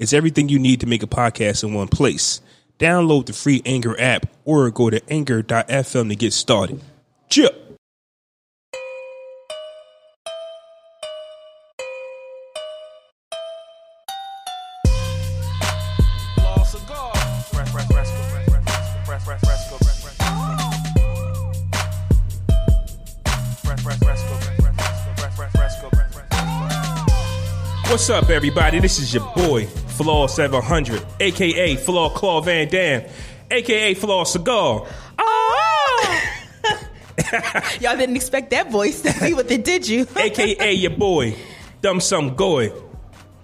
It's everything you need to make a podcast in one place. Download the free Anchor app or go to anchor.fm to get started. Chip. What's up, everybody? This is your boy, Flaw 700, aka Flaw Claw Van Dam, aka Flaw Cigar. Oh! Y'all didn't expect that voice to be with it, did you? aka your boy, Dumb Some Goy.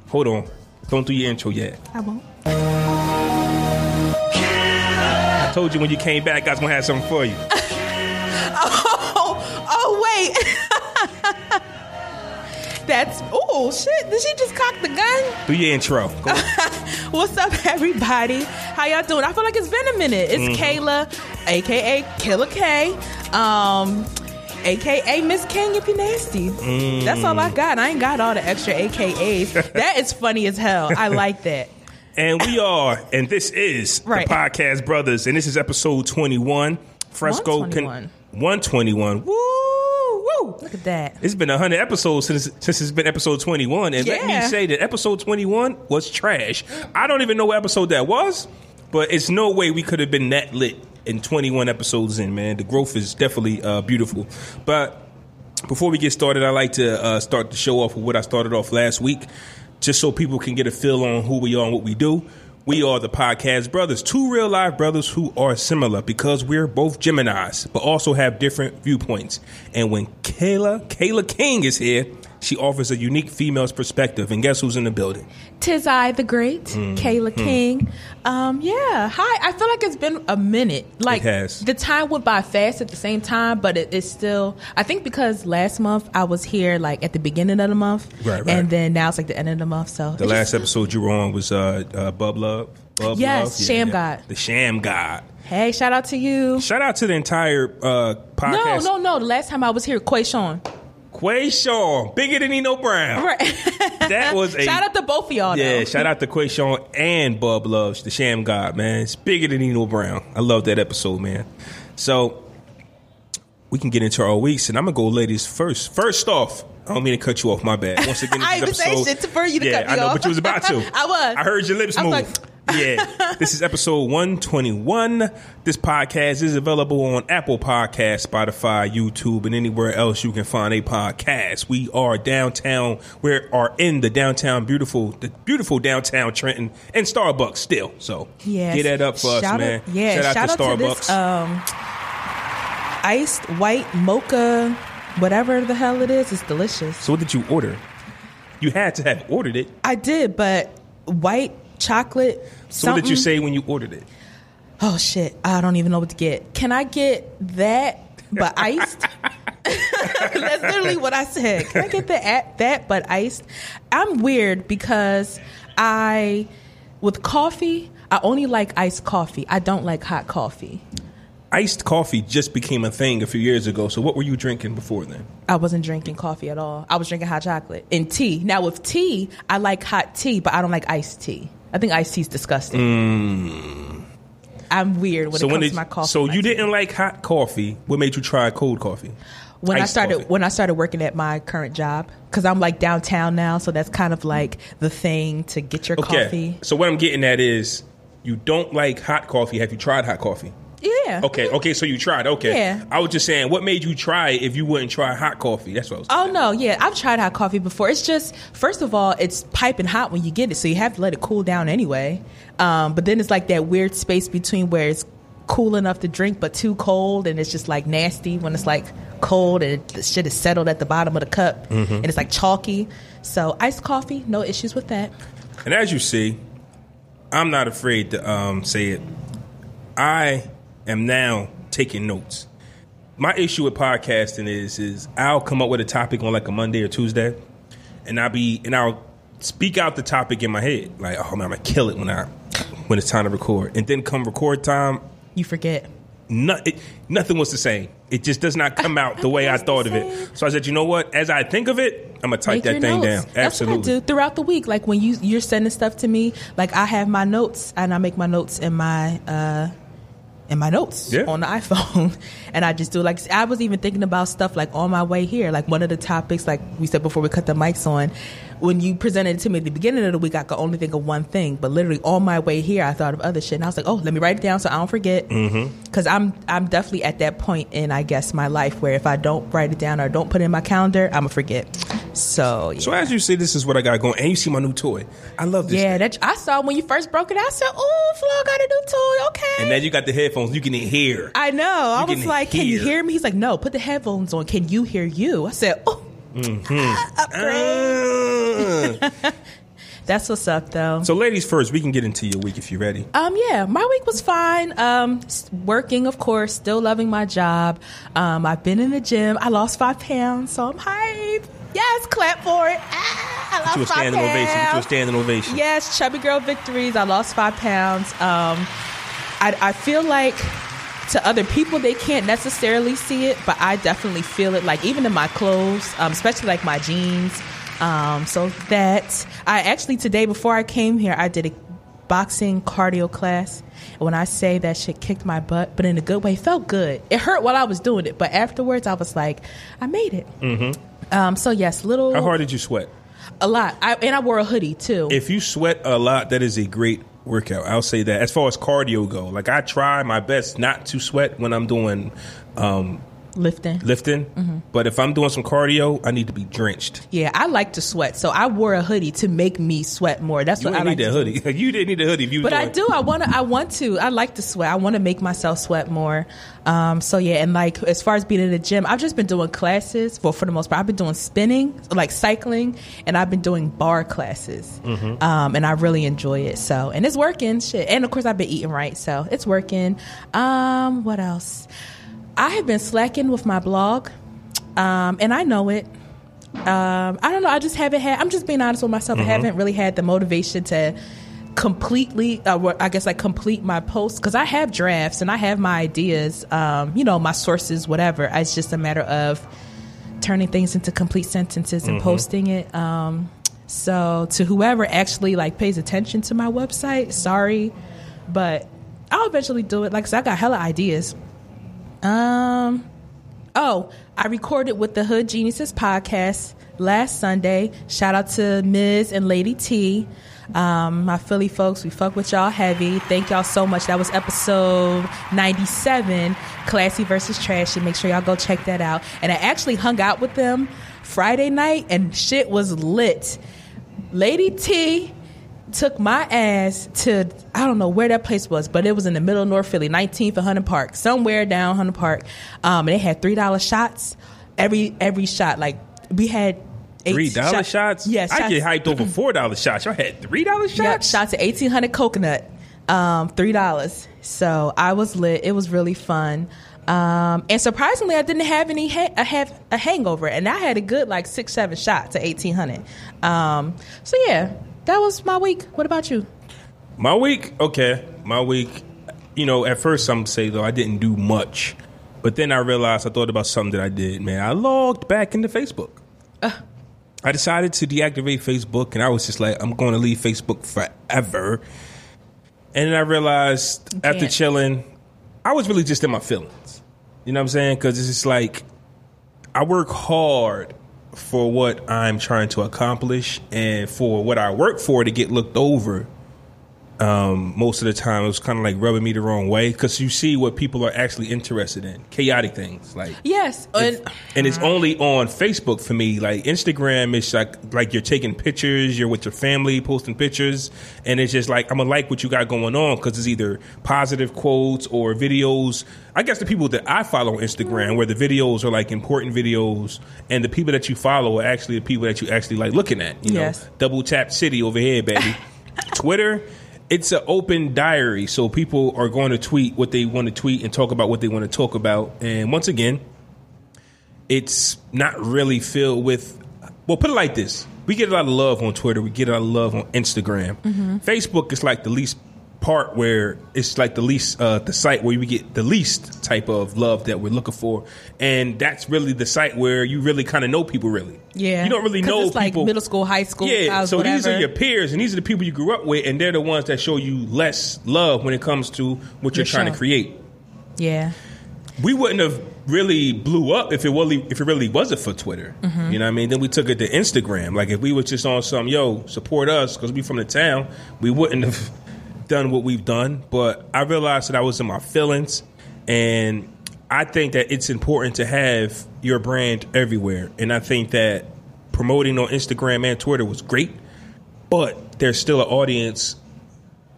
Hold on. Don't do your intro yet. I won't. I told you when you came back, I was going to have something for you. Oh, oh wait. That's oh shit! Did she just cock the gun? Do your intro. What's up, everybody? How y'all doing? I feel like it's been a minute. It's Kailah, aka Killer K, um, aka Miss King if you nasty. That's all I got. I ain't got all the extra AKAs. that is funny as hell. I like that. And we are, and this is Right. the Podcast Brothers, and this is episode 21. Fresco 121. 121. Woo, woo. Look at that. It's been 100 episodes since, since it's been episode 21. And let me Yeah. say that episode 21 was trash. I don't even know what episode that was, but it's no way we could have been that lit in 21 episodes in, man. The growth is definitely uh, beautiful. But before we get started, I like to uh, start the show off with what I started off last week, just so people can get a feel on who we are and what we do. We are the podcast brothers, two real life brothers who are similar because we're both Geminis, but also have different viewpoints. And when Kailah, Kailah King is here, she offers a unique female's perspective. And guess who's in the building? Tis I, the great Mm-hmm. Kailah King. Um, yeah, hi. I feel like it's been a minute. Like has. the time went by fast at the same time, but it, it's still. I think because last month I was here like at the beginning of the month, Right, right. and then now it's like the end of the month. So The last just- episode you were on was uh, uh, Bub Love. Bub Yes, Love? Sham God. The Sham God. Hey, shout out to you. Shout out to the entire uh, podcast. no, no. No. The last time I was here, Quay Sean. Bigger than Eno Brown. Right. That was a shout out to both of y'all. yeah. though. Shout out to Quayshawn and Bub Loves, the Sham God, man. It's bigger than Eno Brown. I love that episode, man. So we can get into our weeks, and I'm gonna go ladies first. First off, I don't mean to cut you off. My bad. Once again, this I even say episode- shit for you to yeah, cut me I know, off. but you was about to. I was. I heard your lips I move. like- yeah, this is episode 121. This podcast is available on Apple Podcasts, Spotify, YouTube, and anywhere else you can find a podcast. We are downtown. We are in the downtown, beautiful, the beautiful downtown Trenton, and Starbucks still. So Yes. get that up for us, Shout man. Yeah, shout, out to Starbucks. this um, iced white mocha, whatever the hell it is. It's delicious. so what did you order? You had to have ordered it. I did, but white chocolate. So what did you say when you ordered it? Oh shit! I don't even know what to get. Can I get that but iced? That's literally what I said. Can I get the at that but iced? I'm weird because I with coffee. I only like iced coffee. I don't like hot coffee. Iced coffee just became a thing a few years ago. So what were you drinking before then? I wasn't drinking coffee at all. I was drinking hot chocolate and tea. Now with tea, I like hot tea, but I don't like iced tea. I think iced tea is disgusting. I'm weird when Mm. so it when comes did, to my coffee. so you didn't like hot coffee. What made you try cold coffee? when I started coffee. when I started working at my current job because I'm like downtown now, so that's kind of like the thing to get your Okay. coffee. So what I'm getting at is you don't like hot coffee. Have you tried hot coffee? Yeah. Okay. Okay. So you tried. Okay. Yeah. I was just saying, what made you try if you wouldn't try hot coffee? That's what I was. Oh no, yeah, I've tried hot coffee before. It's just first of all, it's piping hot when you get it, so you have to let it cool down anyway. Um, but then it's like that weird space between where it's cool enough to drink but too cold, and it's just like nasty when it's like cold and it, the shit is settled at the bottom of the cup, and it's like chalky. So iced coffee, no issues with that. And as you see, I'm not afraid to um, say it. I am now taking notes. My issue with podcasting is is I'll come up with a topic on like a Monday or Tuesday, and I'll be and I'll speak out the topic in my head like, oh man, I'm gonna kill it when I when it's time to record, and then come record time, You forget. no, it, nothing was the same. It just does not come out the way I thought of it. So I said, you know what? As I think of it, I'm gonna type Make that thing notes. down. That's what I Absolutely. do throughout the week. Like when you you're sending stuff to me, like I have my notes and I make my notes in my uh in my notes Yeah. on the iPhone, and I just do like I was even thinking about stuff like on my way here. Like one of the topics, like we said before we cut the mics on, when you presented it to me at the beginning of the week, I could only think of one thing. But literally on my way here, I thought of other shit, and I was like, oh, let me write it down so I don't forget. Mm-hmm. Because I'm I'm definitely at that point in I guess my life where if I don't write it down or don't put it in my calendar, I'm gonna forget. So yeah. So as you see, this is what I got going, and you see my new toy. I love this. Yeah, thing. that I saw when you first broke it. out, I said, "Oh, Flaw got a new toy. Okay." And then you got the headphones. You can hear. I know. I was like, "Can you hear. hear me?" He's like, "No, put the headphones on. Can you hear you?" I said, "Oh, upgrade." Ah. That's what's up, though. so, ladies first, we can get into your week if you're ready. Um, yeah, my week was fine. Um, working, of course, still loving my job. Um, I've been in the gym. I lost five pounds, so I'm hype. Yes, clap for it. Ah, I lost To a five standing ovation. To a standing ovation. Yes, chubby girl victories. I lost five pounds. Um, I, I feel like to other people they can't necessarily see it, but I definitely feel it. Like even in my clothes, um, especially like my jeans. Um, so that I actually today before I came here, I did a boxing cardio class. And when I say that shit kicked my butt, but in a good way, it felt good. It hurt while I was doing it, but afterwards I was like, I made it. Mm-hmm. Um, so yes, little How hard did you sweat? a lot. I, and I wore a hoodie too. If you sweat a lot, that is a great workout. I'll say that. As far as cardio go, like I try my best not to sweat when I'm doing um, lifting. lifting, Mm-hmm. but if I'm doing some cardio, I need to be drenched. Yeah, I like to sweat, so I wore a hoodie to make me sweat more. That's You what I like need do. hoodie. You didn't need a hoodie if you. But I do. I want to. I want to. I like to sweat. I want to make myself sweat more. Um, so yeah, and like as far as being in the gym, I've just been doing classes. For for the most part, I've been doing spinning, like cycling, and I've been doing bar classes. Mm-hmm. Um, and I really enjoy it. So and it's working. Shit. And of course, I've been eating right, so it's working. Um, what else? I have been slacking with my blog, um, and I know it. Um, I don't know. I just haven't had. I'm just being honest with myself. Mm-hmm. I haven't really had the motivation to completely. Uh, I guess like complete my posts because I have drafts and I have my ideas. Um, you know, my sources, whatever. It's just a matter of turning things into complete sentences and posting it. Um, so to whoever actually like pays attention to my website, sorry, but I'll eventually do it. Like I said, I got hella ideas. Um. Oh, I recorded with the Hood Geniuses podcast last Sunday. Shout out to Ms. and Lady T. Um, my Philly folks, we fuck with y'all heavy. Thank y'all so much. That was episode 97, Classy versus trash. Trashy. Make sure y'all go check that out. And I actually hung out with them Friday night and shit was lit. Lady T took my ass to I don't know where that place was, but it was in the middle of North Philly, 19th and Hunting Park, somewhere down Hunting Park. Um, and they had three dollar shots. Every every shot, like we had Three dollar shot- shots? Yes, I get hyped over four dollar shots. Y'all had three dollar shots. Yep, shots at eighteen hundred coconut, um, three dollars. So I was lit. It was really fun. Um, and surprisingly, I didn't have any ha- I have a hangover, and I had a good like six seven shots at eighteen hundred. Um, so yeah, that was my week. What about you? My week, okay. My week, you know, at first I'm say though I didn't do much, but then I realized I thought about something that I did. Man, I logged back into Facebook. Uh. I decided to deactivate Facebook, and I was just like, I'm going to leave Facebook forever. And then I realized after chilling, I was really just in my feelings. You know what I'm saying? Because it's just like I work hard for what I'm trying to accomplish and for what I work for to get looked over. Um, most of the time, it was kind of like rubbing me the wrong way because you see what people are actually interested in chaotic things like Yes, and and it's only on Facebook for me. Like Instagram is like like you're taking pictures, you're with your family posting pictures, and it's just like I'm gonna like what you got going on because it's either positive quotes or videos. I guess the people that I follow on Instagram, where the videos are like important videos, and the people that you follow are actually the people that you actually like looking at. You Yes. know, double tap city over here, baby. Twitter. It's an open diary, so people are going to tweet what they want to tweet and talk about what they want to talk about. And once again, it's not really filled with. Well, put it like this: we get a lot of love on Twitter, we get a lot of love on Instagram. Mm-hmm. Facebook is like the least part where it's like the least uh, the site where we get the least type of love that we're looking for, and that's really the site where you really kind of know people. Really, Yeah, you don't really know it's like people. middle school, high school, Yeah, college, so these are your peers, and these are the people you grew up with, and they're the ones that show you less love when it comes to what you're trying to create. yeah. We wouldn't have really blew up if it really if it really wasn't for Twitter. Mm-hmm. You know what I mean? Then we took it to Instagram. Like if we were just on some yo support us because we from the town, we wouldn't have done what we've done. But I realized that I was in my feelings, and I think that it's important to have your brand everywhere. And I think that promoting on Instagram and Twitter was great, but there's still an audience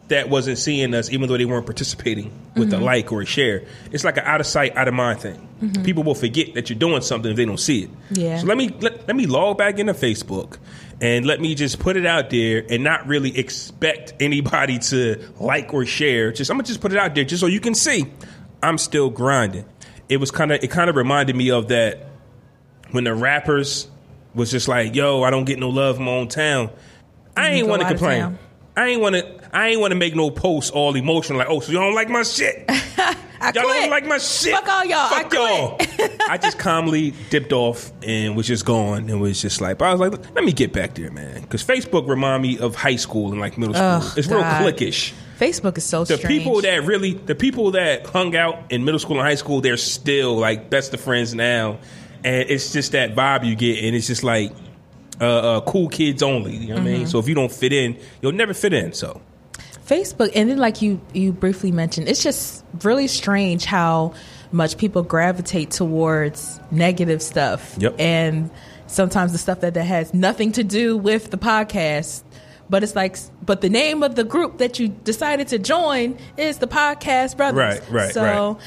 that wasn't seeing us, even though they weren't participating with a mm-hmm. like or a share. It's like an out of sight, out of mind thing. Mm-hmm. People will forget that you're doing something if they don't see it. Yeah. So let me let, let me log back into Facebook and let me just put it out there and not really expect anybody to like or share. Just I'm gonna just put it out there just so you can see I'm still grinding. It was kind of it kind of reminded me of that when the rappers was just like, "Yo, I don't get no love in my own town." I ain't want to complain. I ain't want to. I ain't want to make no posts all emotional like, "Oh, so you don't like my shit." I Y'all quit. don't like my shit. Fuck all y'all. Fuck I y'all. I just calmly dipped off and was just gone and was just like, but I was like, let me get back there, man. Because Facebook remind me of high school and like middle school. It's real God. cliquish. Facebook is so The strange. people that really, the people that hung out in middle school and high school, they're still like best of friends now. And it's just that vibe you get. And it's just like, uh, uh, cool kids only. You know what I Mm-hmm. mean? So if you don't fit in, you'll never fit in. So Facebook, and then like you you briefly mentioned, it's just really strange how much people gravitate towards negative stuff. Yep. And sometimes the stuff that, that has nothing to do with the podcast. But it's like, but the name of the group that you decided to join is the Podcast Brothers. Right, right, So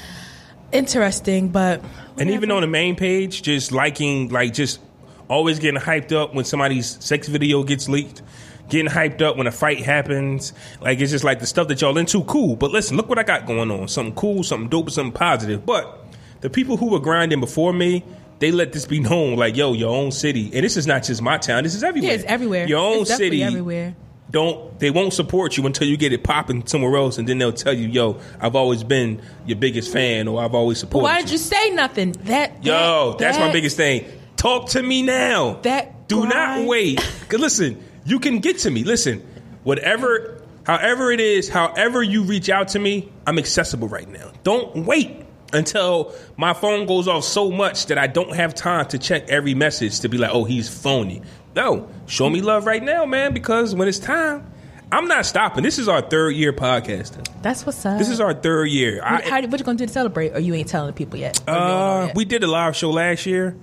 interesting, but And even on the main page, just liking, like, just always getting hyped up when somebody's sex video gets leaked, getting hyped up when a fight happens. Like, it's just like the stuff that y'all into, cool. But listen, look what I got going on. Something cool, something dope, something positive. But the people who were grinding before me, they let this be known, like, yo, your own city. And this is not just my town, this is everywhere. yeah, it's everywhere. Your own city. everywhere. Don't they won't support you until you get it popping somewhere else, and then they'll tell you, "Yo, I've always been your biggest fan, or I've always supported why you." did you say nothing? That Yo, that- that's my biggest thing. Talk to me now. That do not wait. wait. 'Cause listen, you can get to me. Listen, whatever, however it is, however you reach out to me, I'm accessible right now. Don't wait until my phone goes off so much that I don't have time to check every message to be like, oh, he's phony. No, show me love right now, man, because when it's time, I'm not stopping. This is our third year podcasting. That's what's up. This is our third year. I, How, what you gonna do to celebrate? Or you ain't telling the people yet? Or you don't know uh, yet? we did a live show last year.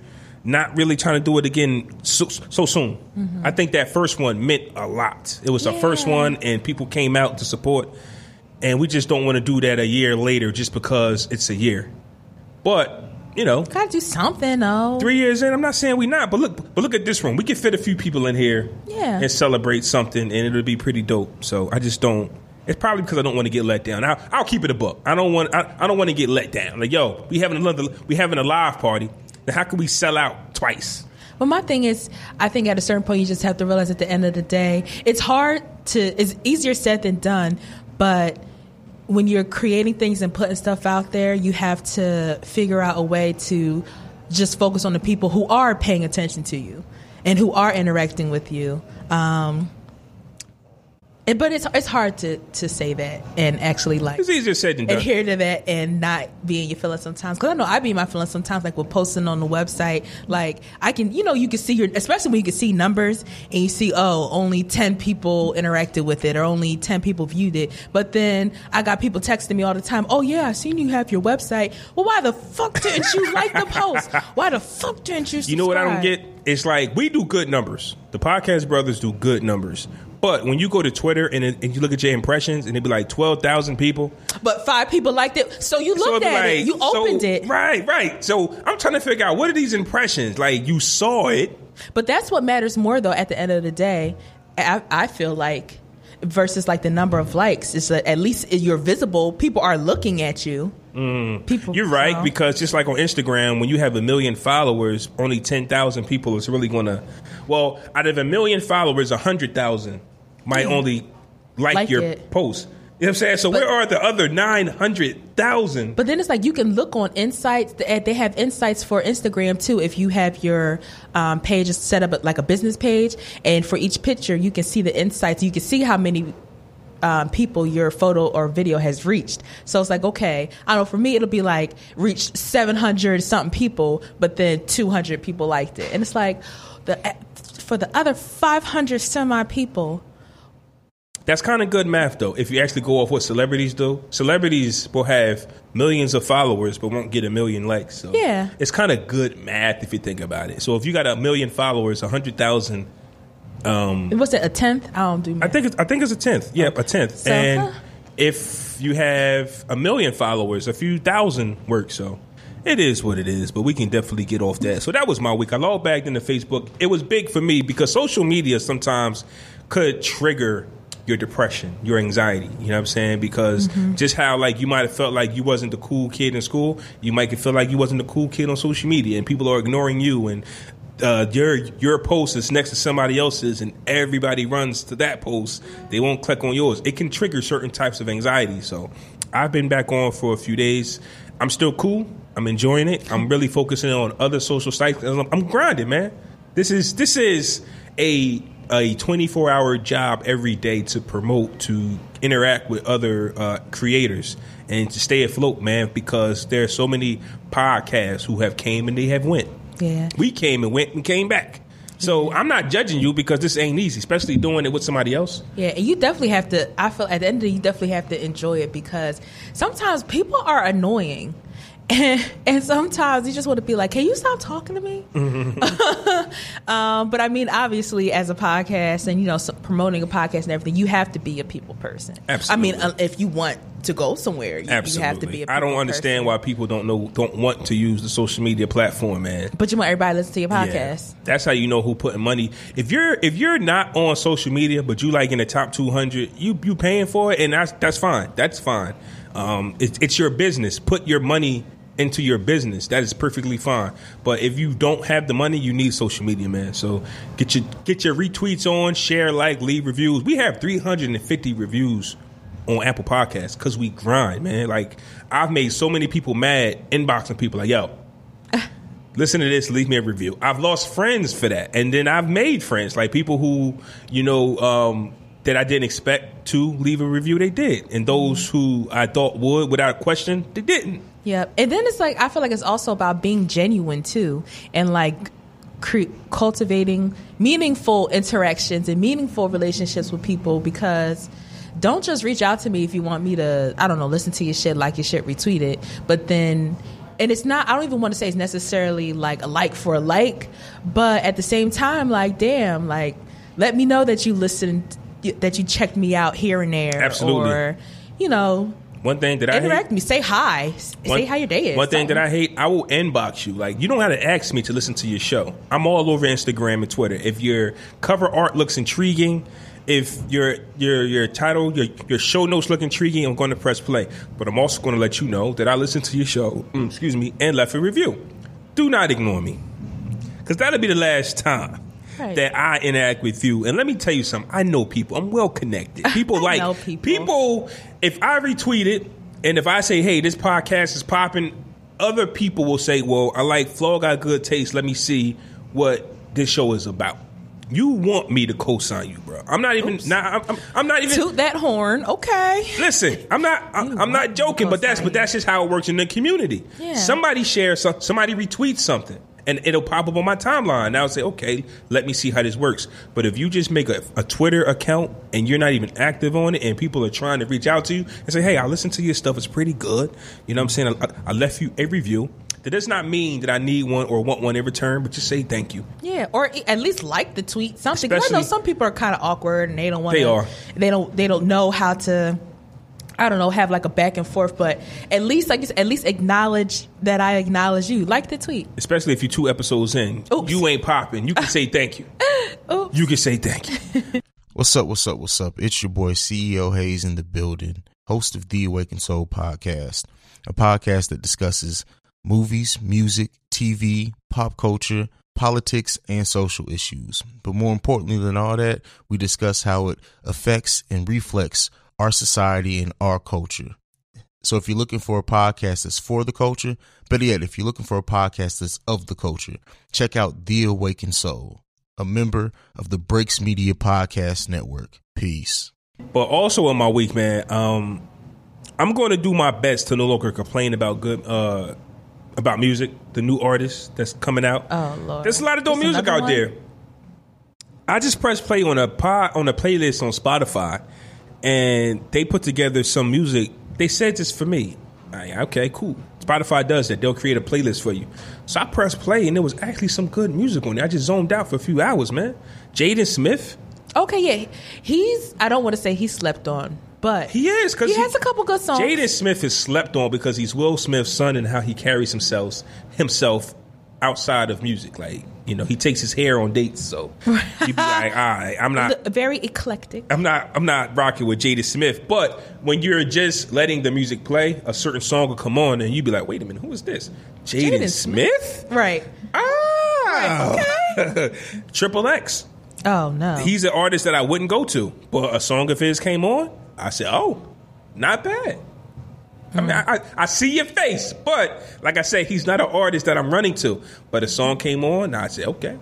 Not really trying to do it again so, so soon. Mm-hmm. I think that first one meant a lot. It was the first one, and people came out to support. And we just don't want to do that a year later just because it's a year. But you know, gotta do something though. three years in, I'm not saying we not. But look, but look at this room. We could fit a few people in here, Yeah. and celebrate something, and it'll be pretty dope. So I just don't. It's probably because I don't want to get let down. I'll, I'll keep it a book. I don't want. I, I don't want to get let down. Like yo, we having another. We having a live party. How can we sell out twice? But my thing is, I think at a certain point you just have to realize at the end of the day, it's hard to. It's easier said than done, but when you're creating things and putting stuff out there, you have to figure out a way to just focus on the people who are paying attention to you and who are interacting with you. Um, but it's it's hard to to say that and actually like It's easier said than done. adhere to that and not be in your feelings sometimes. Because I know I be in my feelings sometimes, like with posting on the website. Like I can, you know, you can see your, especially when you can see numbers and you see, oh, only ten people interacted with it or only ten people viewed it. But then I got people texting me all the time. Oh yeah, I seen you have your website. Well, why the fuck didn't you like the post? Why the fuck didn't you? Subscribe? You know what I don't get? It's like we do good numbers. The podcast brothers do good numbers. But when you go to Twitter and, it- and you look at your impressions and it'd be like twelve thousand people, But five people liked it, so you looked be at it, like- you so- opened it. Right, right. So I'm trying to figure out what are these impressions? Like you saw it. But that's what matters more, though. At the end of the day, I, I feel like versus like the number of likes is that at least you're visible. People are looking at you. People, You're right so- because just like on Instagram, when you have a million followers, only ten thousand people is really gonna. Well, out of a million followers, a hundred thousand might only like, Like your it. post. You know what I'm saying? So But- where are the other nine hundred thousand? But then it's like you can look on insights. They they have insights for Instagram too. If you have your um, page set up like a business page, and for each picture, you can see the insights. You can see how many um, people your photo or video has reached. So it's like, okay, I don't know. For me, it'll be like reached seven hundred something people, but then two hundred people liked it, and it's like the for the other five hundred semi people. That's kind of good math, though. If you actually go off what celebrities do, celebrities will have millions of followers but won't get a million likes. So Yeah. it's kind of good math if you think about it. So if you got a million followers, a hundred thousand. What's it? A tenth? I don't do. I think it's, I think it's a tenth. Yeah, a tenth. So, and huh. if you have a million followers, a few thousand work. So it is what it is. But we can definitely get off that. So that was my week. I logged back into Facebook. It was big for me because social media sometimes could trigger your depression, your anxiety. You know what I'm saying? Because Mm-hmm. just how like you might have felt like you wasn't the cool kid in school, you might feel like you wasn't the cool kid on social media, and people are ignoring you and. Uh, your your post is next to somebody else's, and everybody runs to that post. They won't click on yours. It can trigger certain types of anxiety. So, I've been back on for a few days. I'm still cool. I'm enjoying it. I'm really focusing on other social sites. I'm, grinding, man. This is this is a a 24 hour job every day to promote, to interact with other uh, creators, and to stay afloat, man. Because there are so many podcasts who have came and they have went. Yeah. We came and went and came back. So I'm not judging you because this ain't easy, especially doing it with somebody else. Yeah, and you definitely have to. I feel at the end of the day, you definitely have to enjoy it because sometimes people are annoying. And, and sometimes you just want to be like, "Can you stop talking to me?" um, but I mean, obviously, as a podcast and you know, so promoting a podcast and everything, you have to be a people person. Absolutely. I mean, uh, if you want to go somewhere, you, Absolutely. you have to be. a I don't understand person. why people don't know don't want to use the social media platform, man. But you want everybody to listen to your Yeah. podcast. That's how you know who putting money. If you're if you're not on social media, but you like in the top two hundred, you you paying for it, and that's that's fine. That's fine. Um, it's it's your business. Put your money into your business. That is perfectly fine. But if you don't have the money, you need social media, man. So get your get your retweets on, share, like, leave reviews. We have three hundred and fifty reviews on Apple Podcasts because we grind, man. Like I've made so many people mad inboxing people like, yo, listen to this, leave me a review. I've lost friends for that. And then I've made friends, like people who, you know, um, that I didn't expect to leave a review, they did. And those mm. who I thought would without question, they didn't. Yep. And then it's like I feel like it's also about being genuine too, and like cre- cultivating meaningful interactions and meaningful relationships with people. Because don't just reach out to me if you want me to, I don't know, listen to your shit, like your shit, retweet it, but then. And it's not. I don't even want to say it's necessarily like a like for a like, but at the same time, like, damn, like, let me know that you listened, that you checked me out here and there, Absolutely. or, you know, One thing that I interact me. Say hi. S- say how your day is. One thing that I hate, I will inbox you. Like you don't have to ask me to listen to your show. I'm all over Instagram and Twitter. If your cover art looks intriguing, if your your your title, your your show notes look intriguing, I'm going to press play. But I'm also going to let you know that I listened to your show, mm, excuse me, and left a review. Do not ignore me, because that'll be the last time. Right. That I interact with you, and let me tell you something. I know people. I'm well connected. People I like know people. people. If I retweet it, and if I say, "Hey, this podcast is popping," other people will say, "Well, I like Flaw got good taste. Let me see what this show is about." You want me to co-sign you, bro? I'm not even. Nah, I'm, I'm, I'm not even. toot that horn. Okay. Listen, I'm not. I'm, I'm not joking, but that's but that's just how it works in the community. Yeah. Somebody shares somebody retweets something, and it'll pop up on my timeline. And I'll say, okay, let me see how this works. But if you just make a, a Twitter account and you're not even active on it, and people are trying to reach out to you and say, hey, I listen to your stuff. It's pretty good. You know what I'm saying? I, I left you a review. That does not mean that I need one or want one in return, but just say thank you. Yeah, or at least like the tweet something. I know some people are kind of awkward and they don't want. They are. They don't. They don't know how to. I don't know. Have like a back and forth, but at least like you at least acknowledge that I acknowledge you. Like the tweet. Especially if you're two episodes in, Oops. you ain't popping. You can say thank you. Oops. You can say thank you. What's up? What's up? What's up? It's your boy CEO Hayes in the building, host of the Awakened Soul podcast, a podcast that discusses movies, music, TV, pop culture, politics, and social issues. But more importantly than all that, we discuss how it affects and reflects our society and our culture. So if you're looking for a podcast that's for the culture, but yet, if you're looking for a podcast that's of the culture, check out The Awakened Soul, a member of the Breaks Media Podcast Network. Peace. But also in my week, man, um, I'm going to do my best to no longer complain about good uh, about music, the new artists that's coming out. Oh lord, There's a lot of dope There's music out one? there. I just pressed play on a pod, on a playlist on Spotify, and they put together some music. They said this for me. I- okay, cool. Spotify does that. They'll create a playlist for you. So I pressed play, and there was actually some good music on there. I just zoned out for a few hours, man. Jaden Smith, Okay, yeah, he's. I don't want to say he slept on, but he is because he has a couple good songs. Jaden Smith is slept on because he's Will Smith's son and how he carries himself himself outside of music. Like you know, he takes his hair on dates, so you'd be like, all right, I'm not. Very eclectic. I'm not I'm not rocking with Jada Smith, but when you're just letting the music play, a certain song will come on and you'd be like, wait a minute, who is this? Jaden Jaden Smith? Right. Ah Triple X. Oh no. He's an artist that I wouldn't go to, but a song of his came on. I said, "Oh, not bad." I mean, I, I, I see your face, but like I said, he's not an artist that I'm running to. But a song came on, I said, "Okay."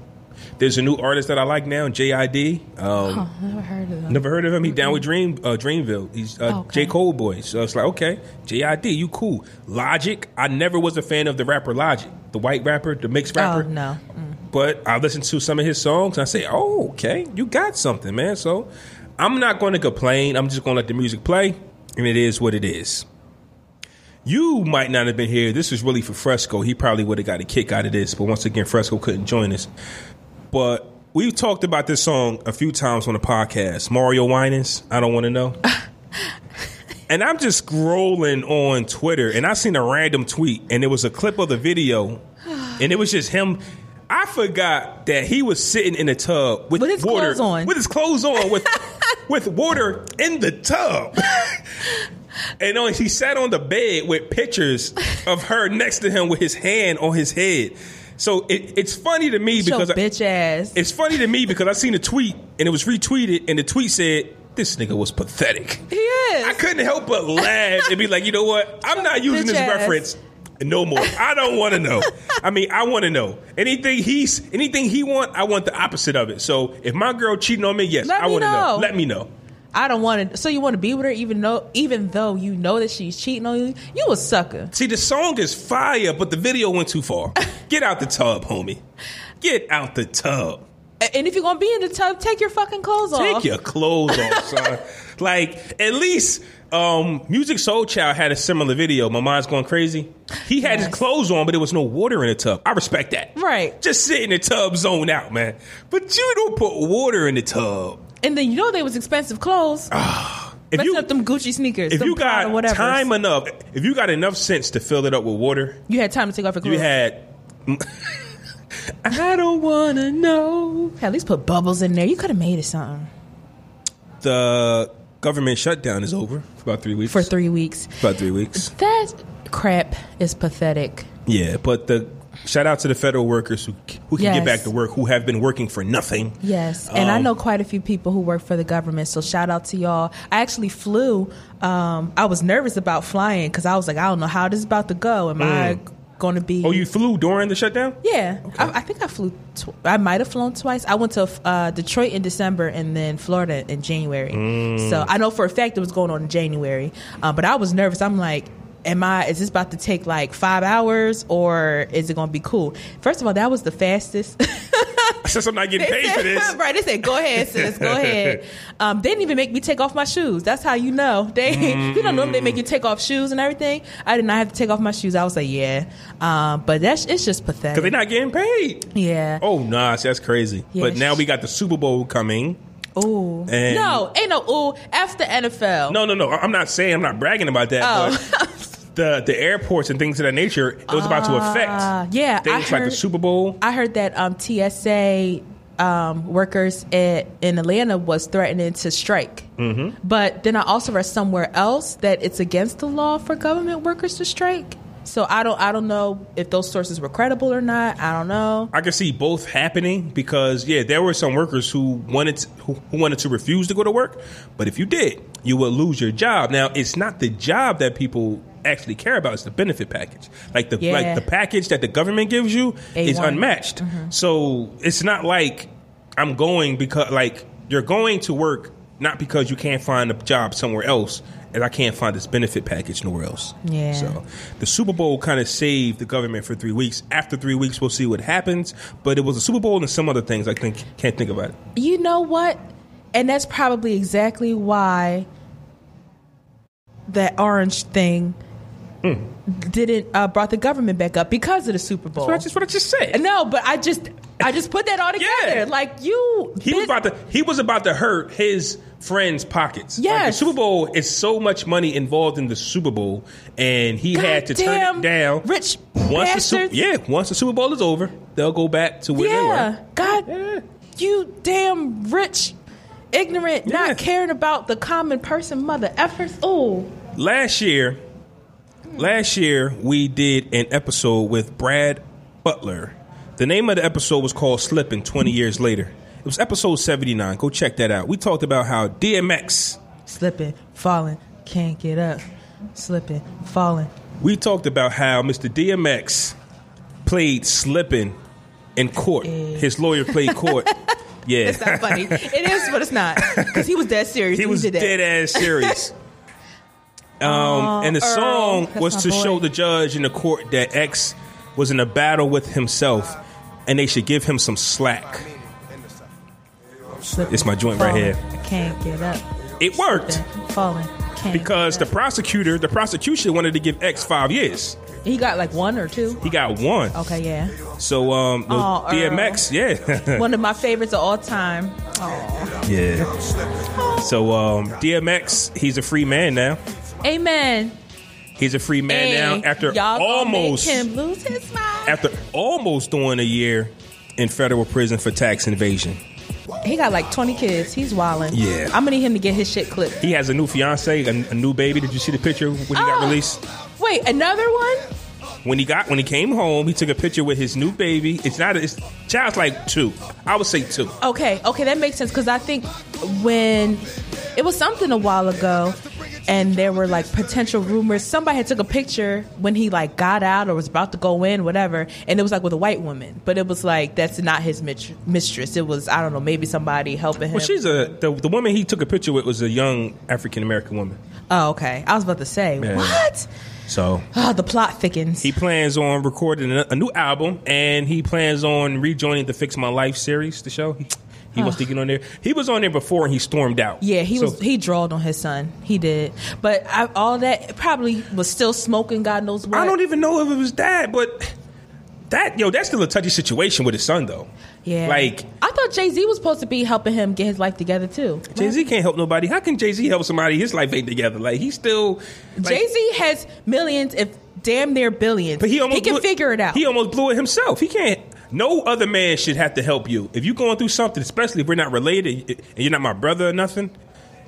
There's a new artist that I like now, JID. Um, Never heard of them. Never heard of him. He down with Dream uh, Dreamville. He's uh, Okay. J Cole boy. So it's like okay, JID, you cool. Logic. I never was a fan of the rapper Logic, the white rapper, the mixed Oh rapper no. Mm. but I listened to some of his songs and I say, "Oh, okay, you got something, man." So I'm not going to complain. I'm just going to let the music play, and it is what it is. You might not have been here. This was really for Fresco. He probably would have got a kick out of this, but once again, Fresco couldn't join us. But we've talked about this song a few times on the podcast. Mario Winans, I don't want to know. and I'm just scrolling on Twitter, and I seen a random tweet, and it was a clip of the video, and it was just him. I forgot that he was sitting in a tub with, With his water, clothes on. with his clothes on, with with water in the tub. And on, he sat on the bed with pictures of her next to him with his hand on his head. So it, it's funny to me because I- bitch ass. it's funny to me because I seen a tweet and it was retweeted, and the tweet said, "This nigga was pathetic." He is. I couldn't help but laugh and be like, you know what? I'm not using Bitch this ass. reference no more. I don't want to know. I mean, I want to know anything he's anything he want. I want the opposite of it. So if my girl cheating on me, yes, Let I want to know. know. Let me know. I don't want to. So you want to be with her, even though, even though you know that she's cheating on you. You a sucker. See, the song is fire, but the video went too far. Get out the tub, homie. Get out the tub. And if you're gonna be in the tub, take your fucking clothes off. Take your clothes off, son. Like at least um, Musiq Soulchild had a similar video. My mind's going crazy. He had his clothes on, but there was no water in the tub. I respect that. Right. Just sit in the tub, zone out, man. But you don't put water in the tub. And then you know they was expensive clothes. Ah, if Messing you up them Gucci sneakers. if you Prada got whatever. time enough, if you got enough sense to fill it up with water, you had time to take off your clothes. you had. I don't want to know. At least put bubbles in there. You could have made it something The government shutdown is over for about three weeks. for three weeks. about three weeks. That crap is pathetic. Yeah, but the shout out to the federal workers who who can Yes. get back to work, who have been working for nothing. Yes, and I Um, know quite a few people who work for the government. So shout out to y'all. I actually flew. Um, I was nervous about flying because I was like, I don't know how this is about to go. Am I going to be? Oh, you flew during the shutdown? Yeah, I, I think I flew. Tw- I might have flown twice. I went to uh, Detroit in December and then Florida in January. So I know for a fact it was going on in January. Uh, but I was nervous. I'm like, am I? Is this about to take like five hours or is it going to be cool? First of all, that was the fastest. Since I'm not getting paid for this. right? They said, "Go ahead, sis. Go ahead." Um, they didn't even make me take off my shoes. That's how you know they. you know, normally they make you take off shoes and everything. I did not have to take off my shoes. I was like, "Yeah," um, but that's it's just pathetic. Because they're not getting paid. yeah. Oh, nah, see, that's crazy. Yeah, but now we got the Super Bowl coming. Ooh. And- no, ain't no ooh. After NFL. No, no, no. I'm not saying, I'm not bragging about that. Oh. The, the airports and things of that nature, it was about to affect Ah, yeah, I things like the Super Bowl. I heard that um, TSA um, workers at, in Atlanta was threatening to strike. Mm-hmm. But then I also read somewhere else that it's against the law for government workers to strike. So I don't I don't know if those sources were credible or not. I don't know. I can see both happening because yeah, there were some workers who wanted to, who, who wanted to refuse to go to work, but if you did, you would lose your job. Now it's not the job that people actually care about; is the benefit package. Like the Yeah. like the package that the government gives you is A1. unmatched. Mm-hmm. So it's not like I'm going because like you're going to work not because you can't find a job somewhere else. And I can't find this benefit package nowhere else. Yeah. So the Super Bowl kind of saved the government for three weeks. After three weeks, we'll see what happens. But it was a Super Bowl and some other things I think can't think about it. You know what? And that's probably exactly why that orange thing didn't uh, brought the government back up because of the Super Bowl. That's just what I just said. No, but I just I just put that all together. Yeah. Like you, He was about to he was about to hurt his friends' pockets. Like, the Super Bowl is so much money involved in the Super Bowl, and he had to turn it down. Rich once the bastards. yeah, once the Super Bowl is over, they'll go back to where yeah. they were. God, Yeah. you damn rich, ignorant, Yeah. not caring about the common person, mother effers. Oh, Last year, last year we did an episode with Brad Butler. The name of the episode was called "Slipping." Twenty years later, it was episode seventy nine. Go check that out. We talked about how DMX. slipping, falling, can't get up, slipping, falling. We talked about how Mr. DMX played slipping in court. Eh. His lawyer played court. Yeah, It's not funny. it is, but it's not because he was dead serious. he was did that. dead ass serious. Um, and the song was to boy. show the judge in the court that X was in a battle with himself, and they should give him some slack. Slipping, It's my joint right here. I can't get up. It worked Slipping, falling, can't because the prosecutor, the prosecution wanted to give X five years. he got like one or two. He got one. Okay, yeah. So um, the Aw, Earl. DMX, yeah, One of my favorites of all time. Oh, yeah. So um, DMX, he's a free man now. Amen. He's a free man Hey, now after almost make him lose his mind. after almost doing a year in federal prison for tax invasion. He got like twenty kids. He's wilding. Yeah. I'm gonna need him to get his shit clipped. He has a new fiance, a, a new baby. Did you see the picture when he got Oh. released? Wait, another one? When he got when he came home, he took a picture with his new baby. It's not it's child's like two. I would say two. Okay, okay, that makes sense because I think when it was something a while ago, and there were like potential rumors. Somebody had took a picture when he like got out or was about to go in, whatever, and it was like with a white woman, but it was like that's not his mit- mistress. It was I don't know, maybe somebody helping him. Well, she's a the, the woman he took a picture with was a young African American woman. oh, okay. I was about to say Yeah. what? So Oh, the plot thickens. he plans on recording a, a new album, and he plans on rejoining the Fix My Life series, the show. He, to get on there. He was on there before, and he stormed out. Yeah, he So- was. He drawled on his son. He did, but I, all that probably was still smoking. God knows what. I don't even know if it was that, but that yo, that's still a touchy situation with his son, though. Yeah, like I thought Jay Z was supposed to be helping him get his life together too. Jay Z can't help nobody. How can Jay Z help somebody his life ain't together? Like he's still like, Jay Z has millions, if damn near billions. but he almost he can blew- figure it out. He almost blew it himself. He can't. No other man should have to help you if you're going through something, especially if we're not related and you're not my brother or nothing.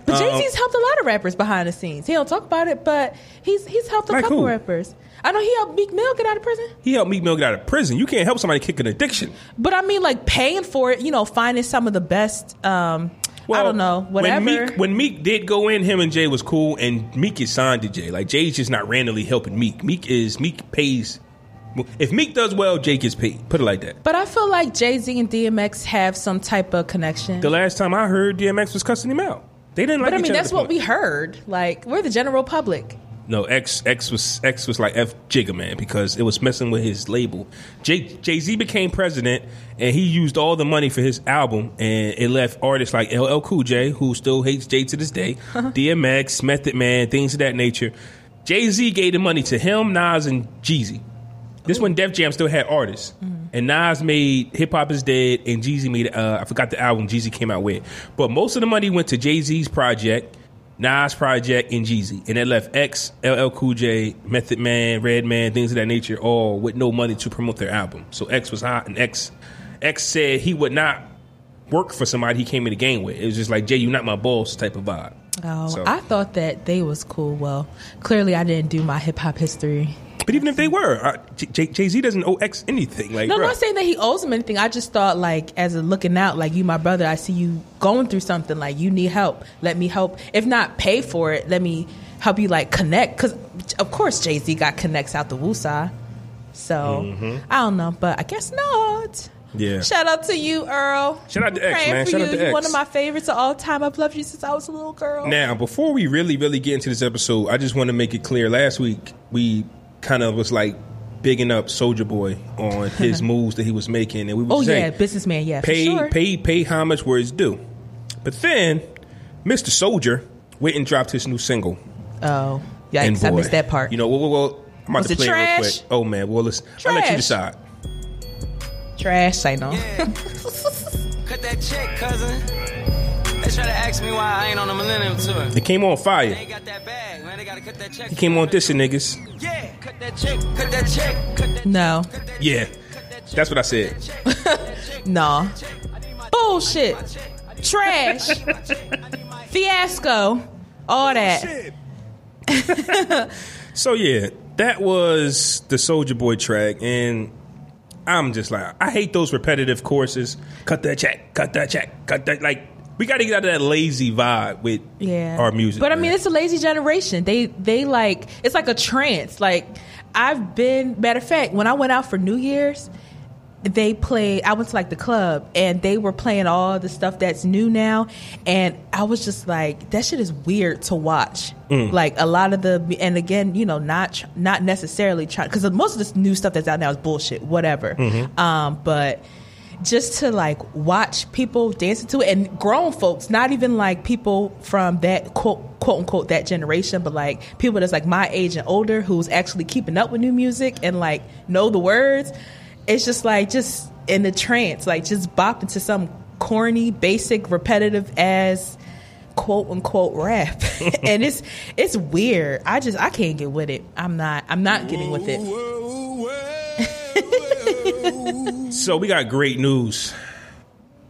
but Jay um, Z's helped a lot of rappers behind the scenes. He don't talk about it, but he's he's helped a Like couple who? rappers. I know he helped Meek Mill get out of prison, He helped Meek Mill get out of prison. You can't help somebody kick an addiction. but I mean, like paying for it. You know, finding some of the best. Um, I don't know, whatever. When Meek, when Meek did go in, him and Jay was cool, and Meek is signed to Jay. Like Jay's just not randomly helping Meek. Meek is Meek pays. If Meek does well, Jay gets paid. Put it like that. but I feel like Jay Z and DMX have some type of connection. The last time I heard, DMX was cussing him out. They didn't like But I mean, that's what point. we heard. Like, we're the general public. No, X X was X was like F Jigga man because it was messing with his label. Jay Jay Z became president and he used all the money for his album and it left artists like LL Cool J who still hates Jay to this day, DMX, Method Man, things of that nature. Jay Z gave the money to him, Nas, and Jeezy. This when Def Jam still had artists. And Nas made Hip Hop is Dead, and Jeezy made, uh, I forgot the album Jeezy came out with. But most of the money went to Jay Z's project, Nas project, and Jeezy. And that left X, LL Cool J, Method Man, Redman, things of that nature, all with no money to promote their album. So X was hot, and X, X said he would not work for somebody he came in the game with. It was just like Jay, you not my boss type of vibe. Oh, So- I thought that they was cool. Well, clearly I didn't do my hip hop history. But even if they were, Jay Z doesn't owe X anything. Like, No, I'm not saying that he owes him anything. I just thought, like, as a looking out, like you, my brother, I see you going through something. Like you need help. Let me help. If not pay for it, let me help you like connect. Because of course Jay Z got connects out the Woosah. So mm-hmm. I don't know, but I guess not. Yeah. Shout out to you, Earl. Shout out to X, man. Shout you. out to You're X. one of my favorites of all time. I've loved you since I was a little girl. Now, before we really, really get into this episode, I just want to make it clear. Last week, we kind of was like bigging up Soulja Boy on his moves that he was making, and we were oh was yeah, businessman. Yeah, pay, for sure. pay, pay homage where it's due. But then, Mr. Soulja went and dropped his new single. Oh, yikes! I missed that part. You know, well, well, well I'm about Was to play it real quick. Oh man, well, listen, I'll let you decide. Trash. I know. Cut that check, cousin. They try to ask me why I ain't on the Millennium Tour. It came on fire. ain't got that bag, man. They gotta cut that check. He came on dissing niggas. Yeah, cut that check, cut that check, cut that No. Yeah, that's what I said. No. Bullshit. Trash. Fiasco. All that. So yeah, that was the Soulja Boy track, and I'm just like, I hate those repetitive courses. Cut that check, cut that check, cut that. Like, we got to get out of that lazy vibe with Yeah. our music. But I mean it's a lazy generation. They they like it's like a trance. Like I've been matter of fact, when I went out for New Year's, they played I went to like the club and they were playing all the stuff that's new now and I was just like that shit is weird to watch. Mm. Like a lot of the and again, you know, not not necessarily trying cuz most of this new stuff that's out now is bullshit, whatever. Mm-hmm. Um but just to like watch people dancing to it and grown folks, not even like people from that quote quote unquote that generation, but like people that's like my age and older who's actually keeping up with new music and like know the words. It's just like just in the trance, like just bop into some corny, basic, repetitive as quote unquote rap. and it's it's weird. I just I can't get with it. I'm not I'm not getting with it. So we got great news.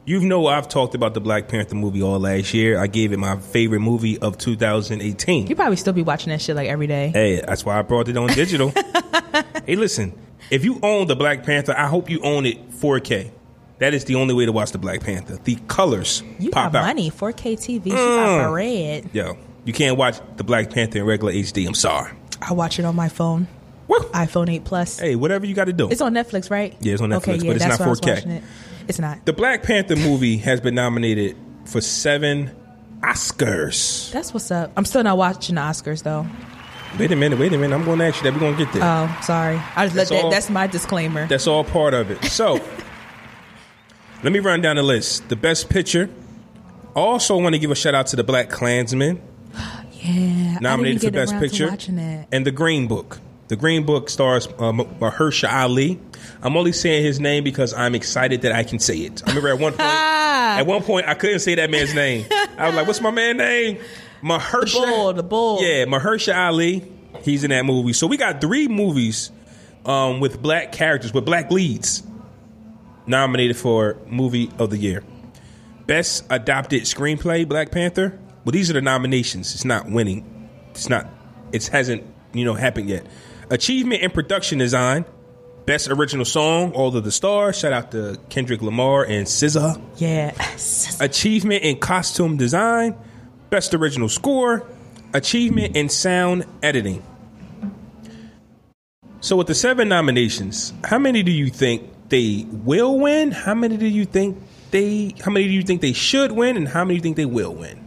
You know I've talked about the Black Panther movie all last year. I gave it my favorite movie of 2018. You probably still be watching that shit like every day. Hey, that's why I brought it on digital. hey, listen, if you own the Black Panther, I hope you own it 4K. That is the only way to watch the Black Panther. The colors You pop got out. money, 4K TV. You got mm. bread. Yo, you can't watch the Black Panther in regular HD. I'm sorry. I watch it on my phone, Woo. iPhone 8 Plus. Hey, whatever you got to do. It's on Netflix, right? Yeah, it's on Okay, Netflix, yeah, but it's not why I was 4K. it. It's not. the Black Panther movie has been nominated for seven Oscars. That's what's up. I'm still not watching the Oscars though. Wait a minute, wait a minute. I'm going to ask you that. We're going to get there. Oh, sorry. I just let That's that. all- That's my disclaimer. That's all part of it. So, let me run down the list. The best picture. Also, want to give a shout out to the Black Klansman, yeah, nominated for Best Picture, and The Green Book. The Green Book stars um, Mahershala Ali. I'm only saying his name because I'm excited that I can say it. I remember at one point, at one point, I couldn't say that man's name. I was like, "What's my man name?" Mahershala. bull, the bull. Yeah, Mahershala Ali. He's in that movie. So we got three movies um, with black characters with black leads nominated for movie of the year. Best adopted screenplay, Black Panther. Well, these are the nominations. It's not winning. It's not. It hasn't you know happened yet. Achievement in production design. Best original song, All of the Stars. Shout out to Kendrick Lamar and SZA. Yeah, Achievement in costume design, best original score, achievement in sound editing. So with the seven nominations, how many do you think they will win? How many do you think they how many do you think they should win and how many do you think they will win?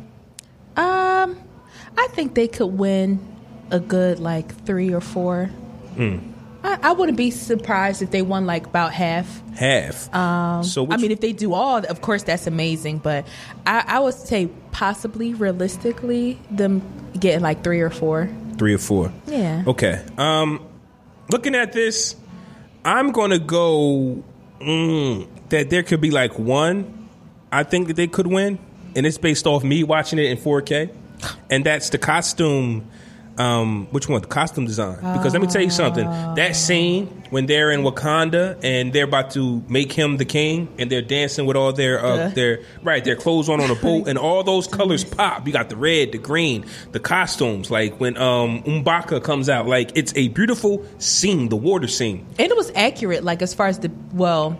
um, I think they could win a good like three or four. Hmm. I, I wouldn't be surprised if they won like about half. Half. Um, so I mean, if they do all, of course, that's amazing. But I, I would say possibly, realistically, them getting like three or four. three or four. Yeah. Okay. Um, looking at this, I'm gonna go mm, that there could be like one. I think that they could win, and it's based off me watching it in 4K, and that's the costume Um, which one? The costume design. Because let me tell you something. That scene when they're in Wakanda and they're about to make him the king, and they're dancing with all their uh, their right their clothes on on a boat, and all those colors pop. You got the red, the green, the costumes. Like when um M'Baku comes out, like it's a beautiful scene. The water scene. and it was accurate like as far as the well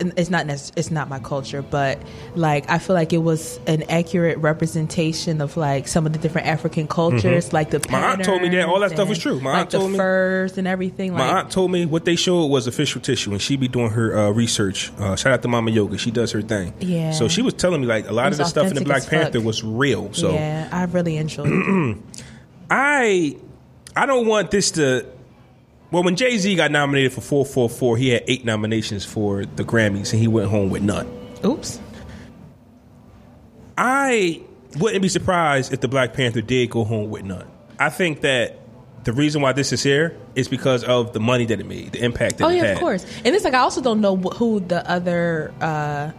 it's not it's not my culture but like i feel like it was an accurate representation of like some of the different african cultures like the Mm-hmm. My aunt told me that. All that stuff was true. My like aunt told me- furs and everything My like aunt told me what they showed was official tissue, and she be doing her uh, research. Uh, shout out to Mama Yoga, she does her thing. Yeah. So she was telling me like a lot of the stuff in the Black fuck. Panther was real. So yeah i really enjoyed it I I don't want this to. Well, when Jay Z got nominated for 444, he had eight nominations for the Grammys, and he went home with none. oops I wouldn't be surprised if the Black Panther did go home with none. I think that the reason why this is here is because of the money that it made, the impact that oh yeah had. of course and it's like i also don't know who the other uh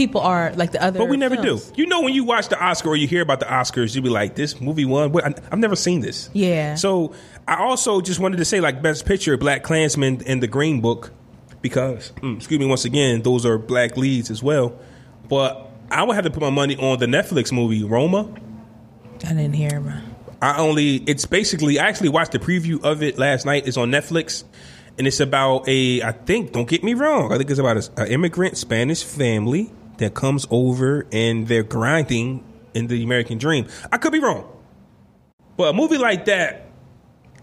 people are like the other But we never films. do. You know, when you watch the Oscar or you hear about the Oscars, you be like, "This movie won." What? I, I've never seen this. Yeah. So I also just wanted to say, like, Best Picture, Black Klansman, and The Green Book, because mm, excuse me, once again, those are black leads as well. But I would have to put my money on the Netflix movie Roma. i didn't hear him I only it's basically I actually watched the preview of it last night. It's on Netflix, and it's about a I think don't get me wrong. I think it's about an immigrant Spanish family that comes over and they're grinding in the American dream. I could be wrong, but a movie like that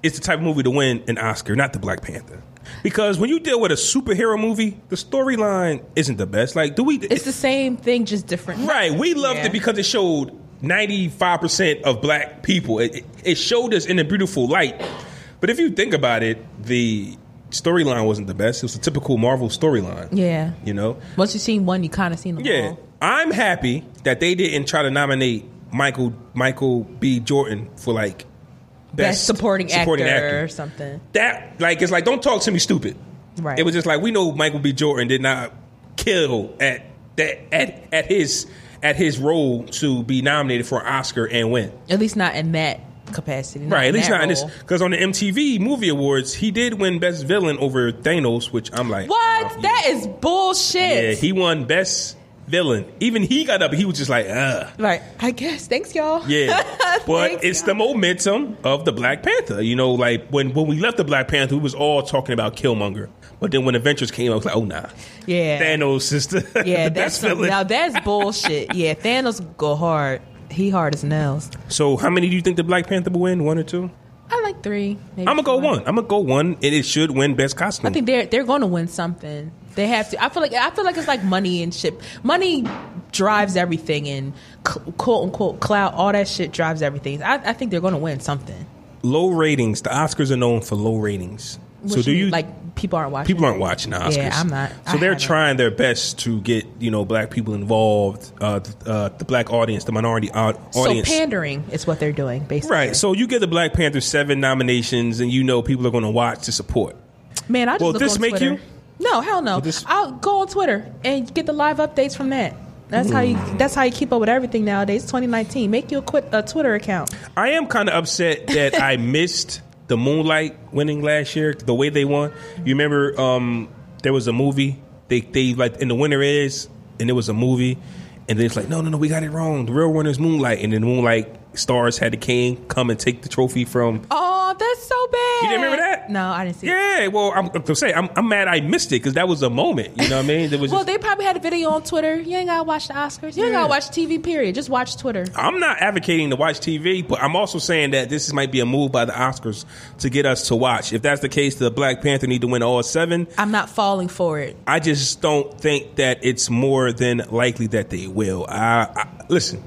is the type of movie to win an Oscar, not the Black Panther. Because when you deal with a superhero movie, the storyline isn't the best. Like, do we? it's the same thing just different Right. We loved Yeah. it because it showed 95% of black people. It, it- it showed us in a beautiful light. But if you think about it, the storyline wasn't the best. It was a typical Marvel storyline. yeah You know? once you've seen one you kind of seen them all. Yeah. all I'm happy that they didn't try to nominate Michael Michael B. Jordan for like best, supporting, actor, or something. That like it's like don't talk to me stupid. Right. It was just like we know Michael B. Jordan did not kill at that at at his at his role to be nominated for an Oscar and win. At least not in that capacity. Right, at least not in this because on the MTV Movie Awards he did win Best Villain over Thanos, which I'm like, What? That is bullshit. Yeah, he won Best Villain. Even he got up. He was just like, uh Right. I guess. Thanks, y'all. Yeah, but Thanks, it's the momentum of the Black Panther. You know, like when when we left the Black Panther, we was all talking about Killmonger. But then when Avengers came, I was like, oh nah, Yeah. Thanos sister. Yeah, that's some, now that's bullshit. Yeah, Thanos go hard. He hard as nails. so how many do you think the Black Panther will win? One or two? I like three. Maybe I'm gonna go one. I'm gonna go one, and it should win Best Costume. I think they're they're going to win something. They have to. I feel like I feel like it's like money and shit. Money drives everything, and quote unquote clout. All that shit drives everything. I, I think they're going to win something. low ratings. The Oscars are known for low ratings. so Which do you like people aren't watching? people aren't watching the Oscars? Yeah, I'm not. So I they're haven't. trying their best to get you know black people involved, uh, th- uh, the black audience, the minority au- So pandering is what they're doing, basically. Right. So you get the Black Panther seven nominations, and you know people are going to watch to support. Man, I just Will look this on make Twitter. you- No, hell no. This- I'll go on Twitter and get the live updates from that. That's how you. That's how you keep up with everything nowadays. 2019. Make you a, quit, a Twitter account. I am kind of upset that I missed the Moonlight winning last year. The way they won. You remember? Um, there was a movie. They they like in the winner is, and it was a movie, and then it's like no no no we got it wrong. The real winner is Moonlight, and then Moonlight stars had the king come and take the trophy from Oh, that's so bad. You didn't remember that? No, I didn't see. it. Yeah, well, I'm, I'm saying I'm, I'm mad I missed it because that was a moment. You know what I mean? There was Well, just- they probably had a video on Twitter. You ain't gotta watch the Oscars. You ain't gotta watch TV. Period. Just watch Twitter. I'm not advocating to watch TV, but I'm also saying that this might be a move by the Oscars to get us to watch. If that's the case, the Black Panther need to win all seven. I'm not falling for it. I just don't think that it's more than likely that they will. I, I listen.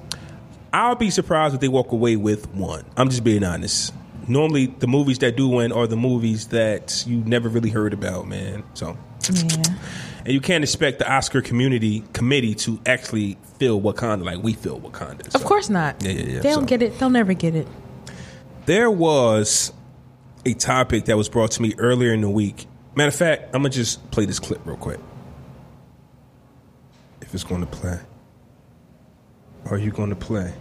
I'll be surprised if they walk away with one. I'm just being honest. Normally, the movies that do win are the movies that you never really heard about, man. So, Yeah. and you can't expect the Oscar community committee to actually feel Wakanda like we feel Wakanda. Of course not. Yeah, yeah, yeah. They don't So- get it. They'll never get it. There was a topic that was brought to me earlier in the week. Matter of fact, I'm gonna just play this clip real quick. If it's going to play. Are you going to play?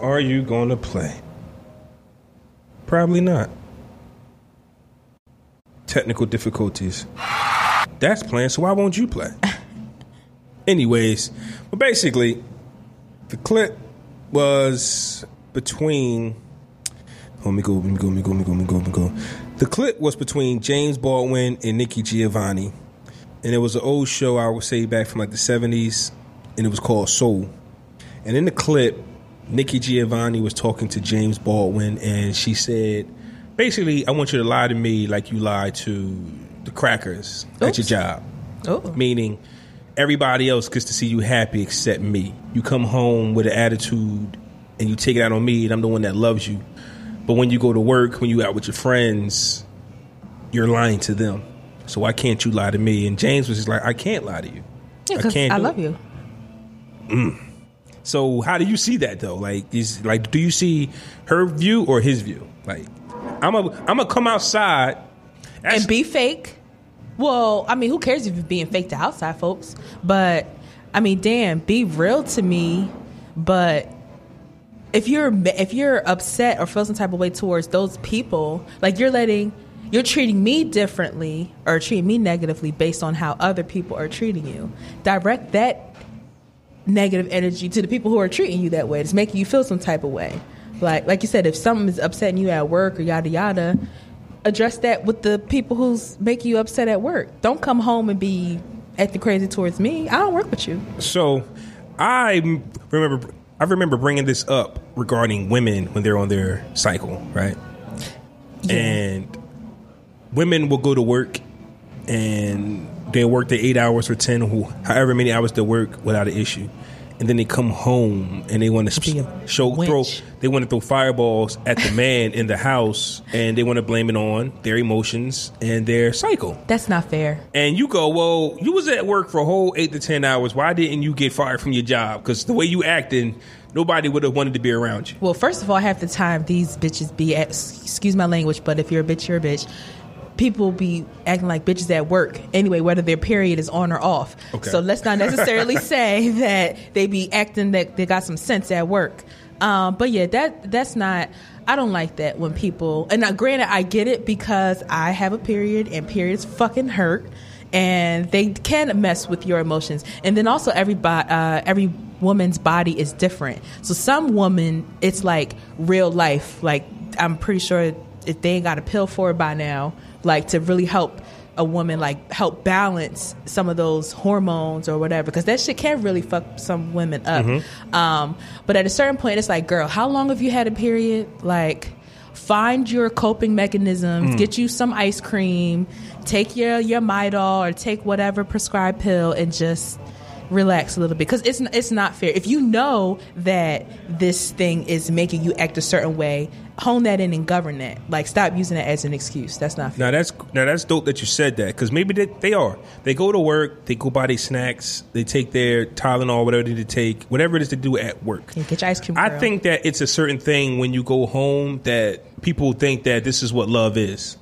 Are you going to play? Probably not. Technical difficulties. That's playing, so why won't you play? Anyways, but basically, the clip was between. Let me go, let me go, let me go, let me go, let me go, let me go. The clip was between James Baldwin and Nikki Giovanni. And it was an old show, I would say, back from like the 70s, and it was called Soul. And in the clip, Nikki Giovanni was talking to James Baldwin, and she said, basically, I want you to lie to me like you lied to the crackers at your job. Oh, Meaning, everybody else gets to see you happy except me. You come home with an attitude and you take it out on me, and I'm the one that loves you. But when you go to work, when you out with your friends, you're lying to them. So why can't you lie to me? And James was just like, I can't lie to you. yeah, I can't I, love it. you. Mm. So how do you see that though? Like, is like, do you see her view or his view? Like, I'm a, I'm gonna come outside and be fake. Well, I mean, who cares if you're being fake to outside folks? But I mean, damn, be real to me. But if you're if you're upset or feel some type of way towards those people, like you're letting you're treating me differently or treating me negatively based on how other people are treating you. Direct that negative energy to the people who are treating you that way. It's making you feel some type of way. Like like you said, if something is upsetting you at work or yada yada, address that with the people who's making you upset at work. Don't come home and be acting crazy towards me. I don't work with you. So, I remember I remember bringing this up regarding women when they're on their cycle, right? And women will go to work and they work the eight hours or ten, however many hours they work without an issue, and then they come home and they want to show throw they want to throw fireballs at the man in the house, and they want to blame it on their emotions and their cycle. That's not fair. And you go, well, you was at work for a whole eight to ten hours. Why didn't you get fired from your job? Because the way you acting, nobody would have wanted to be around you. Well, first of all, half the time these bitches be at, excuse my language, but if you're a bitch, you're a bitch. People be acting like bitches at work anyway, whether their period is on or off. Okay. So let's not necessarily say that they be acting that they got some sense at work. Um, but yeah, that that's not. I don't like that when people. And now, granted, I get it because I have a period and periods fucking hurt, and they can mess with your emotions. And then also, every uh, every woman's body is different. So some woman, it's like real life. Like I'm pretty sure if they ain't got a pill for it by now, like to really help a woman like help balance some of those hormones or whatever because that shit can really fuck some women up. Um, but at a certain point it's like girl how long have you had a period? Like find your coping mechanisms get you some ice cream take your your midol or take whatever prescribed pill and just relax a little bit. Because it's it's not fair. If you know that this thing is making you act a certain way, hone that in and govern that. Like stop using it as an excuse. That's not fair. Now that's now that's dope that you said that because maybe they, they are. They go to work, they go buy their snacks, they take their Tylenol, whatever they need to take, whatever it is to do at work. Yeah, get your ice cream. I girl. think that it's a certain thing when you go home that people think that this is what love is,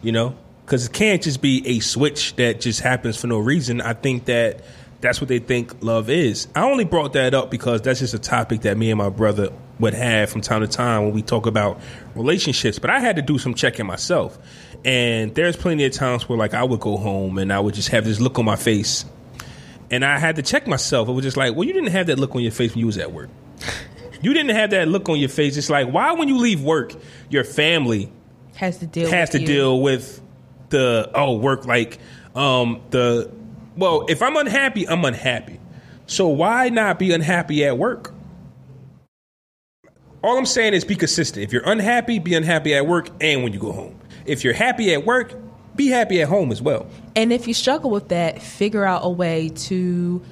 you know, because it can't just be a switch that just happens for no reason. I think that that's what they think love is. I only brought that up because that's just a topic that me and my brother would have from time to time when we talk about relationships. But I had to do some checking myself, and there's plenty of times where like I would go home and I would just have this look on my face and I had to check myself. It was just like, well, you didn't have that look on your face when you was at work. You didn't have that look on your face. It's like, why when you leave work, your family has to deal has with to you. deal with the oh work like um the well, if I'm unhappy, I'm unhappy. So why not be unhappy at work? All I'm saying is be consistent. If you're unhappy, be unhappy at work and when you go home. If you're happy at work, be happy at home as well. And if you struggle with that, figure out a way to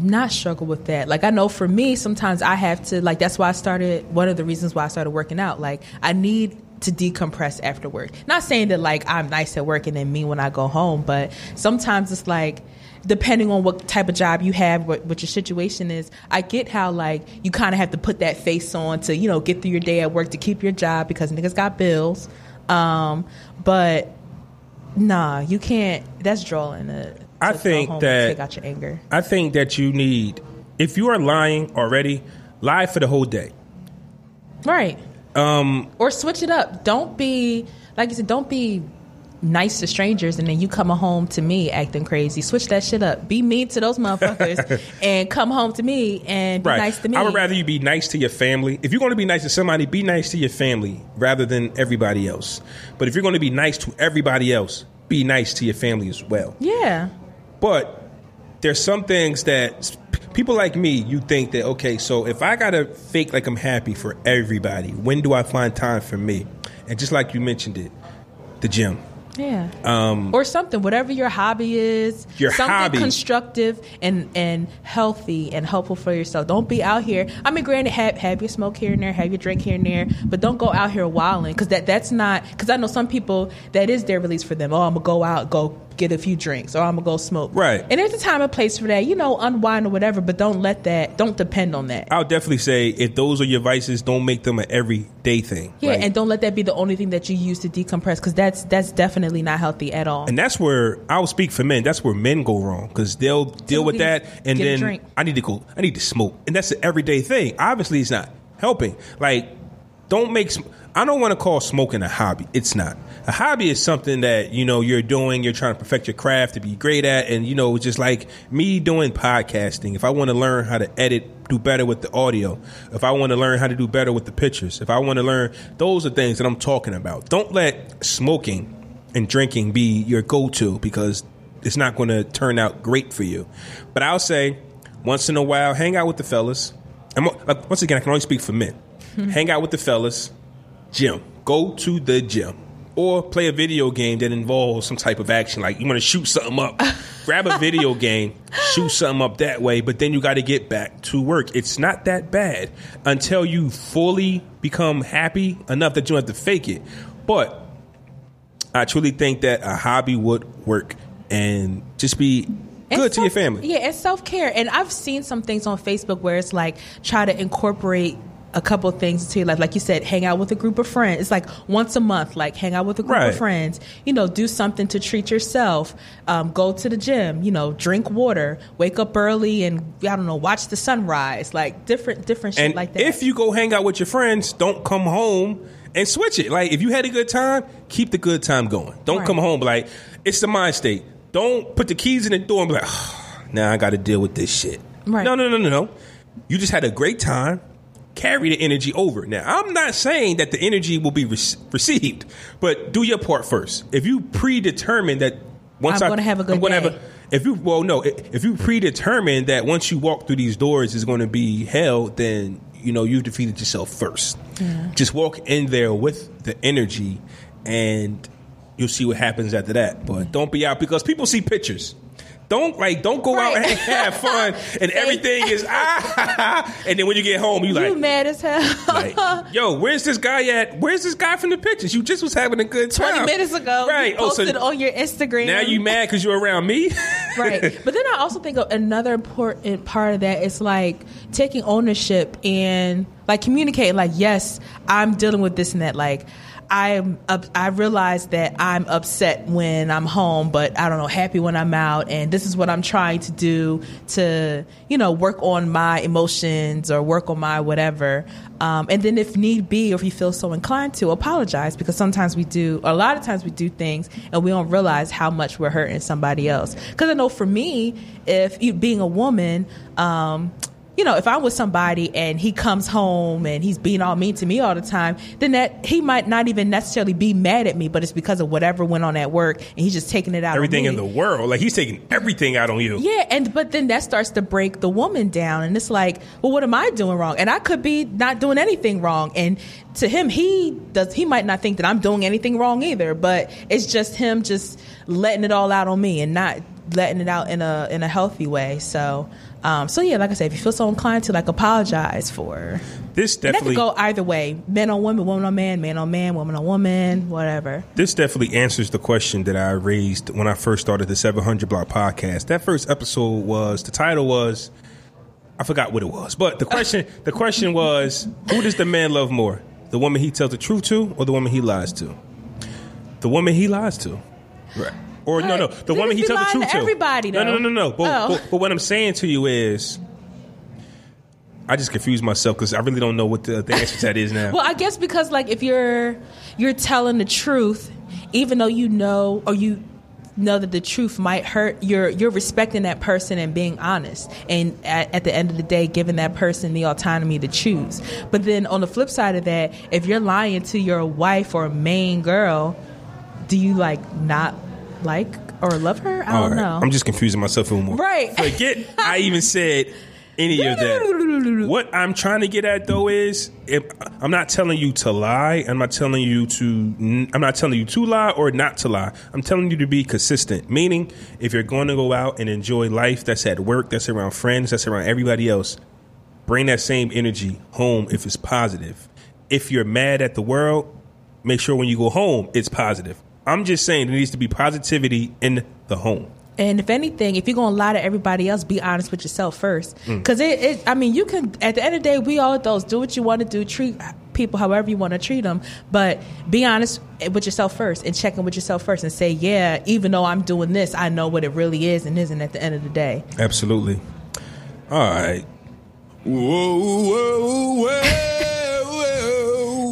not struggle with that. Like I know for me, sometimes I have to like that's why I started one of the reasons why I started working out. Like I need to decompress after work. Not saying that like I'm nice at work and then mean when I go home, but sometimes it's like depending on what type of job you have, what, what your situation is, I get how like you kind of have to put that face on to you know get through your day at work to keep your job because niggas got bills. Um, but nah, you can't. That's drawing. To I think that- take out your anger. I think that you need, if you are lying already, lie for the whole day. Right. Um, or switch it up. Don't be like you said. Don't be nice to strangers and then you come home to me acting crazy. Switch that shit up. Be mean to those motherfuckers and come home to me and be right. nice to me. I would rather you be nice to your family. If you're going to be nice to somebody, be nice to your family rather than everybody else. But if you're going to be nice to everybody else, be nice to your family as well. yeah. But there's some things that people like me, you think that okay, so if I gotta fake like I'm happy for everybody, when do I find time for me? And just like you mentioned it, the gym. Yeah. Um, or something, whatever your hobby is. Your something hobby. constructive and, and healthy and helpful for yourself. Don't be out here. I mean, granted, have, have your smoke here and there, have your drink here and there, but don't go out here wilding because that, that's not, because I know some people, that is their release for them. Oh, I'm going to go out, go get a few drinks, or I'm to go smoke. Right. And there's a time and place for that, you know, unwind or whatever, but don't let that, don't depend on that. I'll definitely say if those are your vices, don't make them an everyday thing. Yeah, Like, and don't let that be the only thing that you use to decompress because that's that's definitely not healthy at all. And that's where I'll speak for men. That's where men go wrong because they'll deal with that, and then. I need to go. I need to smoke, and that's an everyday thing. Obviously, it's not helping. Like, don't make. I don't want to call smoking a hobby. It's not. A hobby is something that you know you're doing. You're trying to perfect your craft to be great at, and you know, it's just like me doing podcasting. If I want to learn how to edit, do better with the audio. If I want to learn how to do better with the pictures. If I want to learn, those are things that I'm talking about. Don't let smoking and drinking be your go-to because it's not going to turn out great for you. But I'll say, once in a while, hang out with the fellas. I'm, like, once again, I can only speak for men. hang out with the fellas. Gym. Go to the gym. Or play a video game that involves some type of action. Like you want to shoot something up. Grab a video game, shoot something up that way, but then you got to get back to work. It's not that bad until you fully become happy enough that you don't have to fake it. But I truly think that a hobby would work and just be good to your family. Yeah, and self care. And I've seen some things on Facebook where it's like try to incorporate a couple things to your life. Like you said, hang out with a group of friends. It's like once a month, like hang out with a group Right. of friends. You know, do something to treat yourself. Um, go to the gym. You know, drink water. Wake up early and I don't know, watch the sunrise. Like different different shit And like that. if you go hang out with your friends, don't come home and switch it. Like if you had a good time, keep the good time going. Don't Right. come home like it's the mind state. Don't put the keys in the door and be like, now I got to deal with this shit. Right. No, no, no, no, no. You just had a great time. Carry the energy over. Now, I'm not saying that the energy will be re- received, but do your part first. If you predetermine that once I'm gonna have a good I'm gonna day. have a if you well no if you predetermine that once you walk through these doors is going to be hell then you know you've defeated yourself first just walk in there with the energy and you'll see what happens after that but don't be out because people see pictures don't like don't go out and have fun and everything is ah and then when you get home you you like You mad as hell. like, yo, where's this guy at? Where's this guy from the pictures? You just was having a good time. 20 minutes ago, right? you Oh, so posted on your Instagram. now you mad because you're around me? right. But then I also think of another important part of that is like taking ownership and like communicating. Like, yes, I'm dealing with this and that. Like, I'm up, I realize that I'm upset when I'm home, but I don't know, happy when I'm out, and this is what I'm trying to do to you know work on my emotions or work on my whatever. Um, and then if need be, or if you feel so inclined to, apologize because sometimes we do, a lot of times we do things and we don't realize how much we're hurting somebody else. Because I know for me, if you, being a woman, um, you know, if I'm with somebody and he comes home and he's being all mean to me all the time, then that he might not even necessarily be mad at me, but it's because of whatever went on at work and he's just taking it out everything in the world. Like he's taking everything out on you. Yeah, and but then that starts to break the woman down, and it's like, well, what am I doing wrong? And I could be not doing anything wrong, and to him, he does. He might not think that I'm doing anything wrong either, but it's just him just letting it all out on me and not letting it out in a in a healthy way. So, um, so yeah, like I said, if you feel so inclined to like apologize for, This and that definitely could go either way: men on women, woman on man, man on man, woman on woman, whatever. this definitely answers the question that I raised when I first started the 700 Block podcast. That first episode was the title was I forgot what it was, but the question the question was who does the man love more? The woman he tells the truth to, or the woman he lies to? The woman he lies to, right? Or no, no, the woman he tells the truth to everybody, no, no, no, no, no. But, Oh. but, but what I'm saying to you is, I just confused myself because I really don't know what the, the answer to that is now. Well, I guess because like if you're you're telling the truth, even though you know or you know that the truth might hurt, you're you're respecting that person and being honest, and at, at the end of the day, giving that person the autonomy to choose. But then on the flip side of that, if you're lying to your wife or main girl, do you like not like or love her? I All don't right. know. I'm just confusing myself even more. Right. Forget I even said any of that. What I'm trying to get at though is if I'm not telling you to lie. I'm not telling you to I'm not telling you to lie or not to lie. I'm telling you to be consistent. Meaning if you're going to go out and enjoy life that's at work, that's around friends, that's around everybody else, bring that same energy home if it's positive. If you're mad at the world, make sure when you go home it's positive. I'm just saying there needs to be positivity in the home. And if anything, if you're gonna lie to everybody else, be honest with yourself first. Mm. Because it, it, I mean, you can. At the end of the day, we all adults do what you want to do. Treat people however you want to treat them, but be honest with yourself first and check in with yourself first and say, yeah, even though I'm doing this, I know what it really is and isn't at the end of the day. Absolutely. All right. Whoa, whoa, whoa.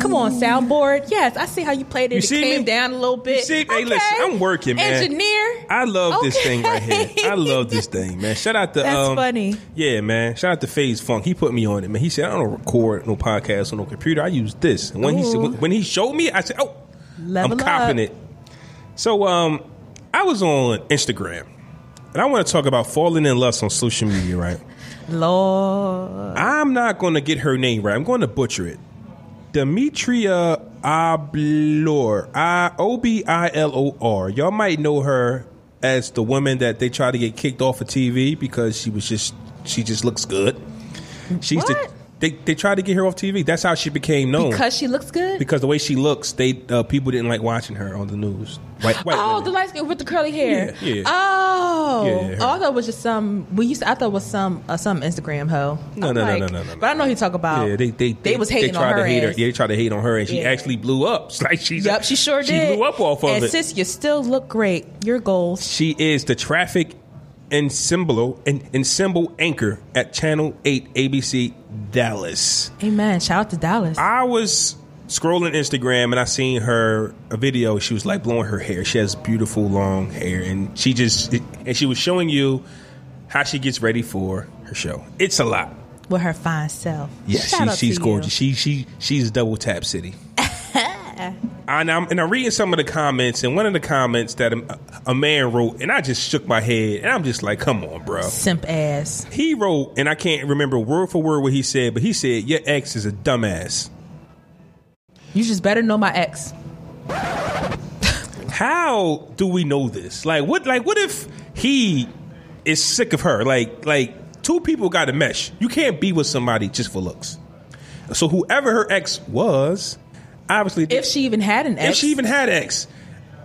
Come on, soundboard. Yes, I see how you played it. You it see came me? down a little bit. You see? Hey, Okay. listen, I'm working, man. Engineer. I love this thing right here. I love this thing, man. Shout out to That's um, funny. Yeah, man. Shout out to Phase Funk. He put me on it, man. He said I don't record no podcast on no computer. I use this. And when he said, when he showed me, I said, "Oh, Level I'm copping up. it." So, um, I was on Instagram, and I want to talk about falling in lust on social media, right? Lord. I'm not going to get her name right. I'm going to butcher it. Demetria Obilor. I O B I L O R. Y'all might know her as the woman that they tried to get kicked off of TV because she was just she just looks good. She's the What? They they tried to get her off TV. That's how she became known. Because she looks good. Because the way she looks, they uh, people didn't like watching her on the news. White, white Oh, women. the light skin with the curly hair. Yeah, yeah. Oh, Yeah, oh. I thought it was just some. We used. To, I thought it was some uh, some Instagram hoe. No, no, no, no, no, no, no. But I know he talk about. Yeah, they they they was hating they tried on her. to hate her. Yeah, they tried to hate on her, and she Yeah. actually blew up. It's like she's Yep, she sure she did. blew up off of and it. sis, you still look great. Your goals. She is the traffic and symbol and, and symbol anchor at Channel Eight ABC Dallas. Amen. Shout out to Dallas. I was scrolling Instagram and I seen her a video. She was like blowing her hair. She has beautiful long hair, and she just and she was showing you how she gets ready for her show. It's a lot. with her fine self. Yeah, she, she's gorgeous. She she she's double tap city. Uh, and I'm and I'm reading some of the comments, and one of the comments that a, a man wrote, and I just shook my head, and I'm just like, "Come on, bro." Simp ass. He wrote, and I can't remember word for word what he said, but he said, "Your ex is a dumbass." You just better know my ex. How do we know this? Like, what? Like, what if he is sick of her? Like, like two people got to mesh. You can't be with somebody just for looks. So whoever her ex was, obviously, If she even had an ex. if she even had ex,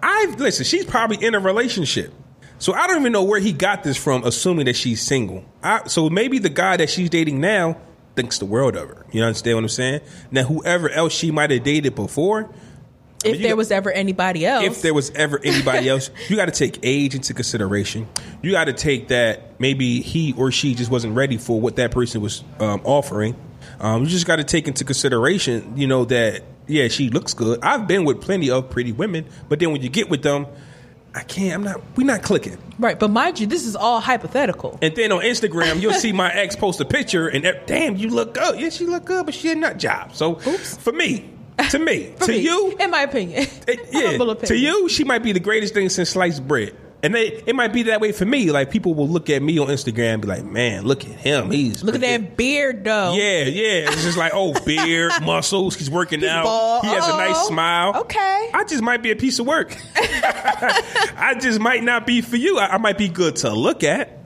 I listen. She's probably in a relationship, so I don't even know where he got this from. Assuming that she's single, I, so maybe the guy that she's dating now thinks the world of her. You understand what I'm saying? Now, whoever else she might have dated before, if you there got- was ever anybody else. if there was ever anybody else, you got to take age into consideration. You got to take that maybe he or she just wasn't ready for what that person was um, offering. Um, you just got to take into consideration, you know, that yeah, she looks good. I've been with plenty of pretty women, but then when you get with them, I can't. I'm not. We're not clicking. right, but mind you, this is all hypothetical. And then on Instagram, you'll see my ex post a picture, and damn, you look good. Yeah, she look good, but she a nut job. So Oops. for me, to me, to me, you, in my opinion, eh, it- yeah, Humble to you, she might be the greatest thing since sliced bread. And they, it might be that way for me. Like people will look at me on Instagram and be like, "Man, look at him. He's Look at that beard, though. Yeah, yeah. It's just like, oh, beard, muscles. He's working out. bald. He has a nice smile. Okay. I just might be a piece of work. I just might not be for you. I, I might be good to look at.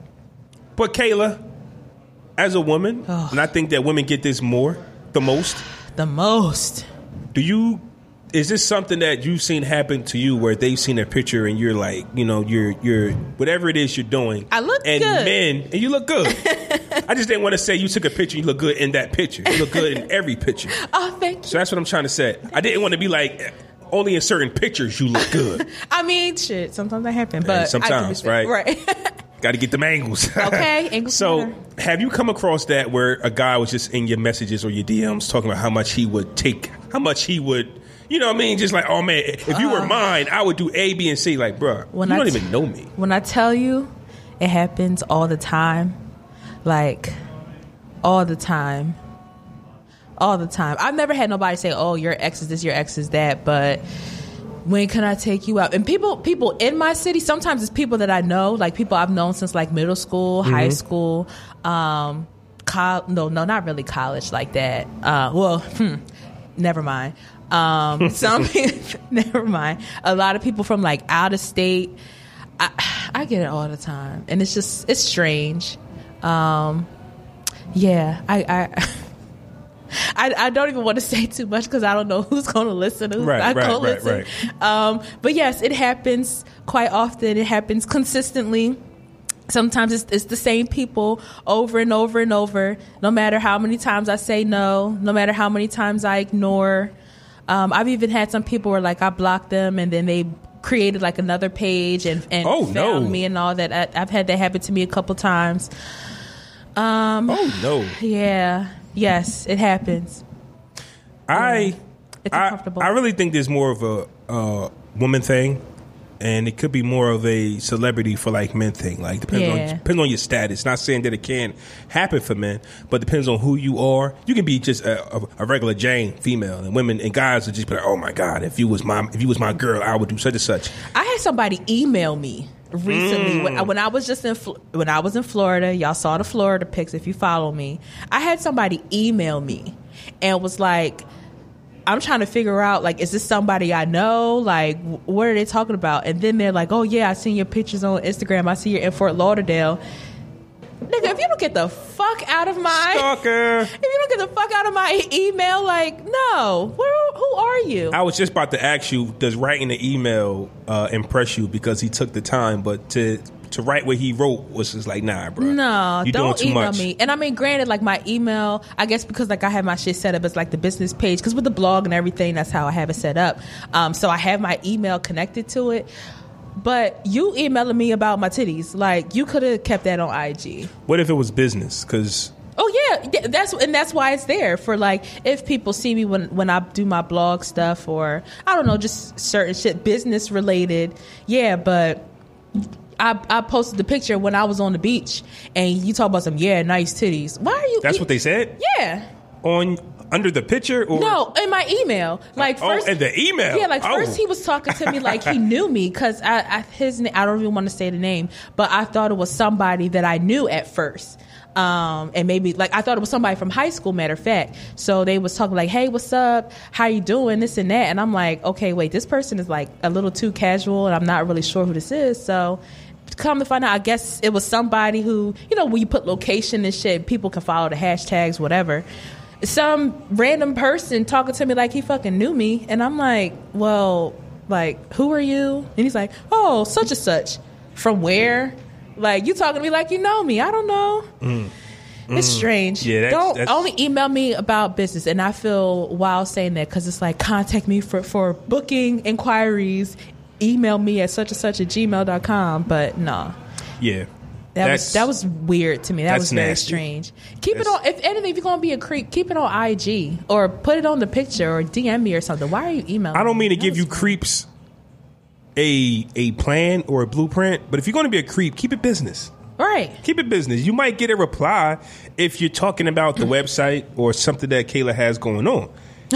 But Kailah, as a woman, Ugh. and I think that women get this more, the most. the most. Do you? Is this something that you've seen happen to you, where they've seen a picture and you're like, you know, you're you're whatever it is you're doing. I look and good. men, and you look good. I just didn't want to say you took a picture. You look good in that picture. You look good in every picture. Oh, thank you. So that's what I'm trying to say. I didn't want to be like only in certain pictures you look good. I mean, shit. Sometimes that happen, but can sometimes, right? Right. Got to get the angles. Okay, angles so, matter. have you come across that where a guy was just in your messages or your DMs talking about how much he would take, how much he would, you know what I mean? Just like, oh man, if you were mine, I would do A, B, and C. Like, bruh, Uh. When you I don't t- even know me. When I tell you, it happens all the time. Like, all the time. All the time. I've never had nobody say, oh, your ex is this, your ex is that, but when can I take you out? And people, people in my city, sometimes it's people that I know, like people I've known since like middle school, high school, um, col- no, no, not really college like that. Uh, well, hmm, never mind. Um, some never mind. A lot of people from like out of state. I, I get it all the time, and it's just it's strange. Um, yeah, I, I I, I don't even want to say too much because I don't know who's going to listen, who's Right, not right, going right, to listen. Um, but yes, it happens quite often. It happens consistently. Sometimes it's, it's the same people over and over and over. No matter how many times I say no, no matter how many times I ignore. Um, I've even had some people where like I blocked them and then they created like another page and, and Oh, found no. me and all that. I, I've had that happen to me a couple times. Um, Oh, no. Yeah. Yes, it happens. I, It's I, uncomfortable. I really think there's more of a uh, woman thing, and it could be more of a celebrity for like men thing. Like depends on depends on your status. Not saying that it can't happen for men, but depends on who you are. You can be just a, a, a regular Jane female, and women and guys would just be like, "Oh my god, if you was my if you was my girl, I would do such and such." I had somebody email me recently when, Mm. when I was just in when I was in Florida. Y'all saw the Florida pics if you follow me. I had somebody email me and was like, "I'm trying to figure out like, is this somebody I know? Like, what are they talking about?" And then they're like, "Oh yeah, I seen your pictures on Instagram. I see you're in Fort Lauderdale." Nigga, if you don't get the fuck out of my Stalker. if you don't get the fuck out of my email, like, no, where, who are you? I was just about to ask you, does writing the email uh, impress you because he took the time, but to to write what he wrote was just like, nah, bro. No, you don't doing too email much. me. And I mean, granted, like my email, I guess because like I have my shit set up as like the business page, because with the blog and everything, that's how I have it set up. Um, so I have my email connected to it. But you emailing me about my titties, like you could have kept that on IG. What if it was business? Because Oh yeah, th- that's and that's why it's there for like if people see me when when I do my blog stuff or I don't know just certain shit business related. Yeah, but I I posted the picture when I was on the beach and you talk about some yeah nice titties. Why are you? that's e- what they said Yeah. on under the picture, or No, in my email, like Oh, first in the email. Yeah, like Oh. first he was talking to me like he knew me because I, I his I don't even want to say the name, but I thought it was somebody that I knew at first. Um, and maybe like I thought it was somebody from high school. Matter of fact, so they was talking like, "Hey, what's up? How you doing? This and that." And I'm like, "Okay, wait, this person is like a little too casual, and I'm not really sure who this is." So come to find out, I guess it was somebody who, you know, when you put location and shit, people can follow the hashtags, whatever. Some random person talking to me like he fucking knew me, and I'm like, well, like, who are you? And he's like, oh, such and such. From where? Like, you talking to me like you know me. I don't know. It's strange. Mm. Yeah, that's- don't that's- only email me about business, and I feel wild saying that because it's like contact me for for booking inquiries. Email me at such and such at gmail.com. But no, yeah, that That's- was that was weird to me. That was very nasty. strange. Keep That's- it on. If anything, if you're gonna be a creep, keep it on IG or put it on the picture or DM me or something. Why are you emailing? I don't mean to That give you weird. creeps a a plan or a blueprint, but if you're going to be a creep, keep it business. right. Keep it business. You might get a reply if you're talking about the website or something that Kailah has going on.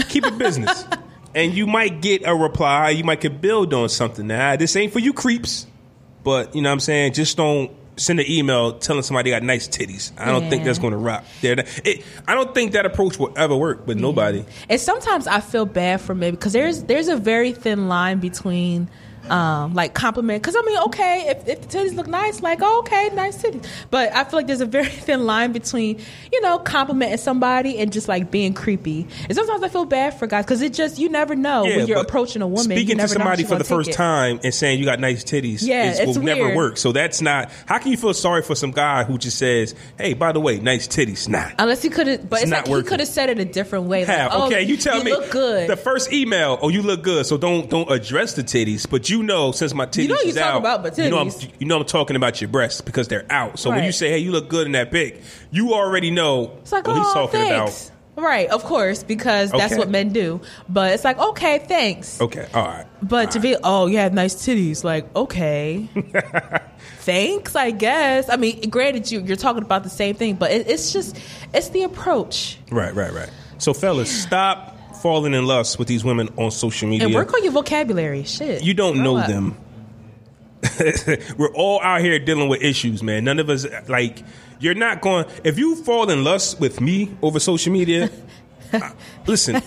Keep it business. and you might get a reply. You might could build on something. Now, this ain't for you creeps, but you know what I'm saying? Just don't send an email telling somebody they got nice titties. I don't think that's going to rock. There, I don't think that approach will ever work with nobody. And sometimes I feel bad for maybe because there's there's a very thin line between um, like compliment. Because I mean, okay, if, if the titties look nice, like oh, okay, nice titties. But I feel like there's a very thin line between you know complimenting somebody and just like being creepy. And sometimes I feel bad for guys because it just you never know when you're approaching a woman. Speaking to never somebody for the first it. time and saying you got nice titties Yeah, is, it's will never weird. work. So that's not. How can you feel sorry for some guy who just says, "Hey, by the way, nice titties"? Nah. Unless he could have, but It's it's, not like he could have said it a different way. Like, How? oh, okay, you tell me. look good. The first email, oh, you look good. So don't don't address the titties, but you know, since my titties You know you is talk out, about my you know, I'm, titties. you know I'm talking about your breasts because they're out. So when you say, "Hey, you look good in that pic," you already know It's like, what he's oh, talking thanks. Right, of course, because that's Okay. what men do. But it's like, okay, thanks. Okay, all right. But to be, oh, you have nice titties. Like, okay, thanks, I guess. I mean, granted, you you're talking about the same thing, but it, it's just it's the approach. Right, right, right. So, fellas, stop falling in lust with these women on social media. And work on your vocabulary. Shit, you don't Grow know up. them. We're all out here dealing with issues, man. None of us like. You're not going. If you fall in lust with me over social media, uh, listen,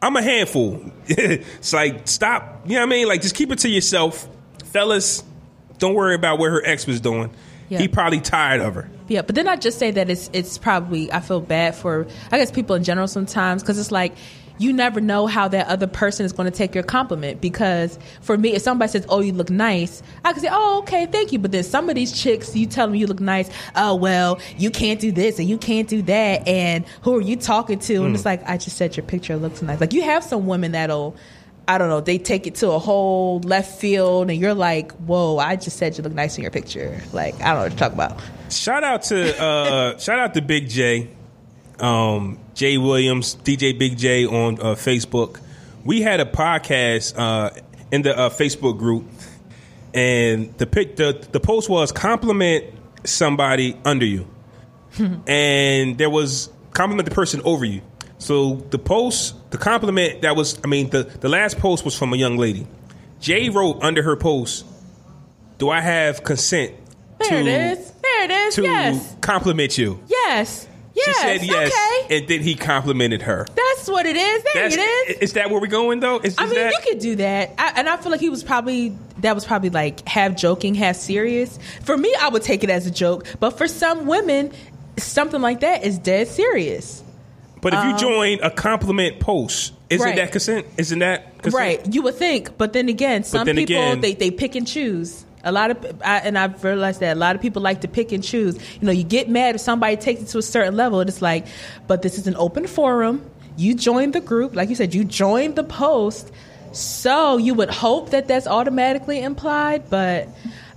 I'm a handful. it's like stop. You know what I mean? Like just keep it to yourself, fellas. Don't worry about what her ex was doing. Yeah. He probably tired of her. Yeah, but then I just say that it's it's probably I feel bad for I guess people in general sometimes because it's like you never know how that other person is going to take your compliment because for me if somebody says oh you look nice I can say oh okay thank you but then some of these chicks you tell them you look nice oh well you can't do this and you can't do that and who are you talking to and it's like I just said your picture looks nice like you have some women that'll I don't know. They take it to a whole left field, and you're like, "Whoa! I just said you look nice in your picture." Like, I don't know what you're talking about. Shout out to uh, shout out to Big J, um, Jay Williams, DJ Big J on uh, Facebook. We had a podcast uh, in the uh, Facebook group, and the pic the the post was compliment somebody under you, and there was compliment the person over you. So the post, the compliment that was, I mean, the the last post was from a young lady. Jay wrote under her post, "Do I have consent There to it is. There it is. to yes. compliment you?" Yes. Yes. She said yes, Okay. and then he complimented her. That's what it is. There That's, it is. Is that where we're going though? Is, I is mean, that, you could do that, I, and I feel like he was probably that was probably like half joking, half serious. For me, I would take it as a joke, but for some women, something like that is dead serious. but if you join a compliment post, isn't um, Right. that consent? Isn't that consent? Right. You would think, but then again, some then people again- they, they pick and choose. A lot of, I, and I've realized that a lot of people like to pick and choose. You know, you get mad if somebody takes it to a certain level, and it's like, but this is an open forum. You joined the group, like you said, you joined the post, so you would hope that that's automatically implied. But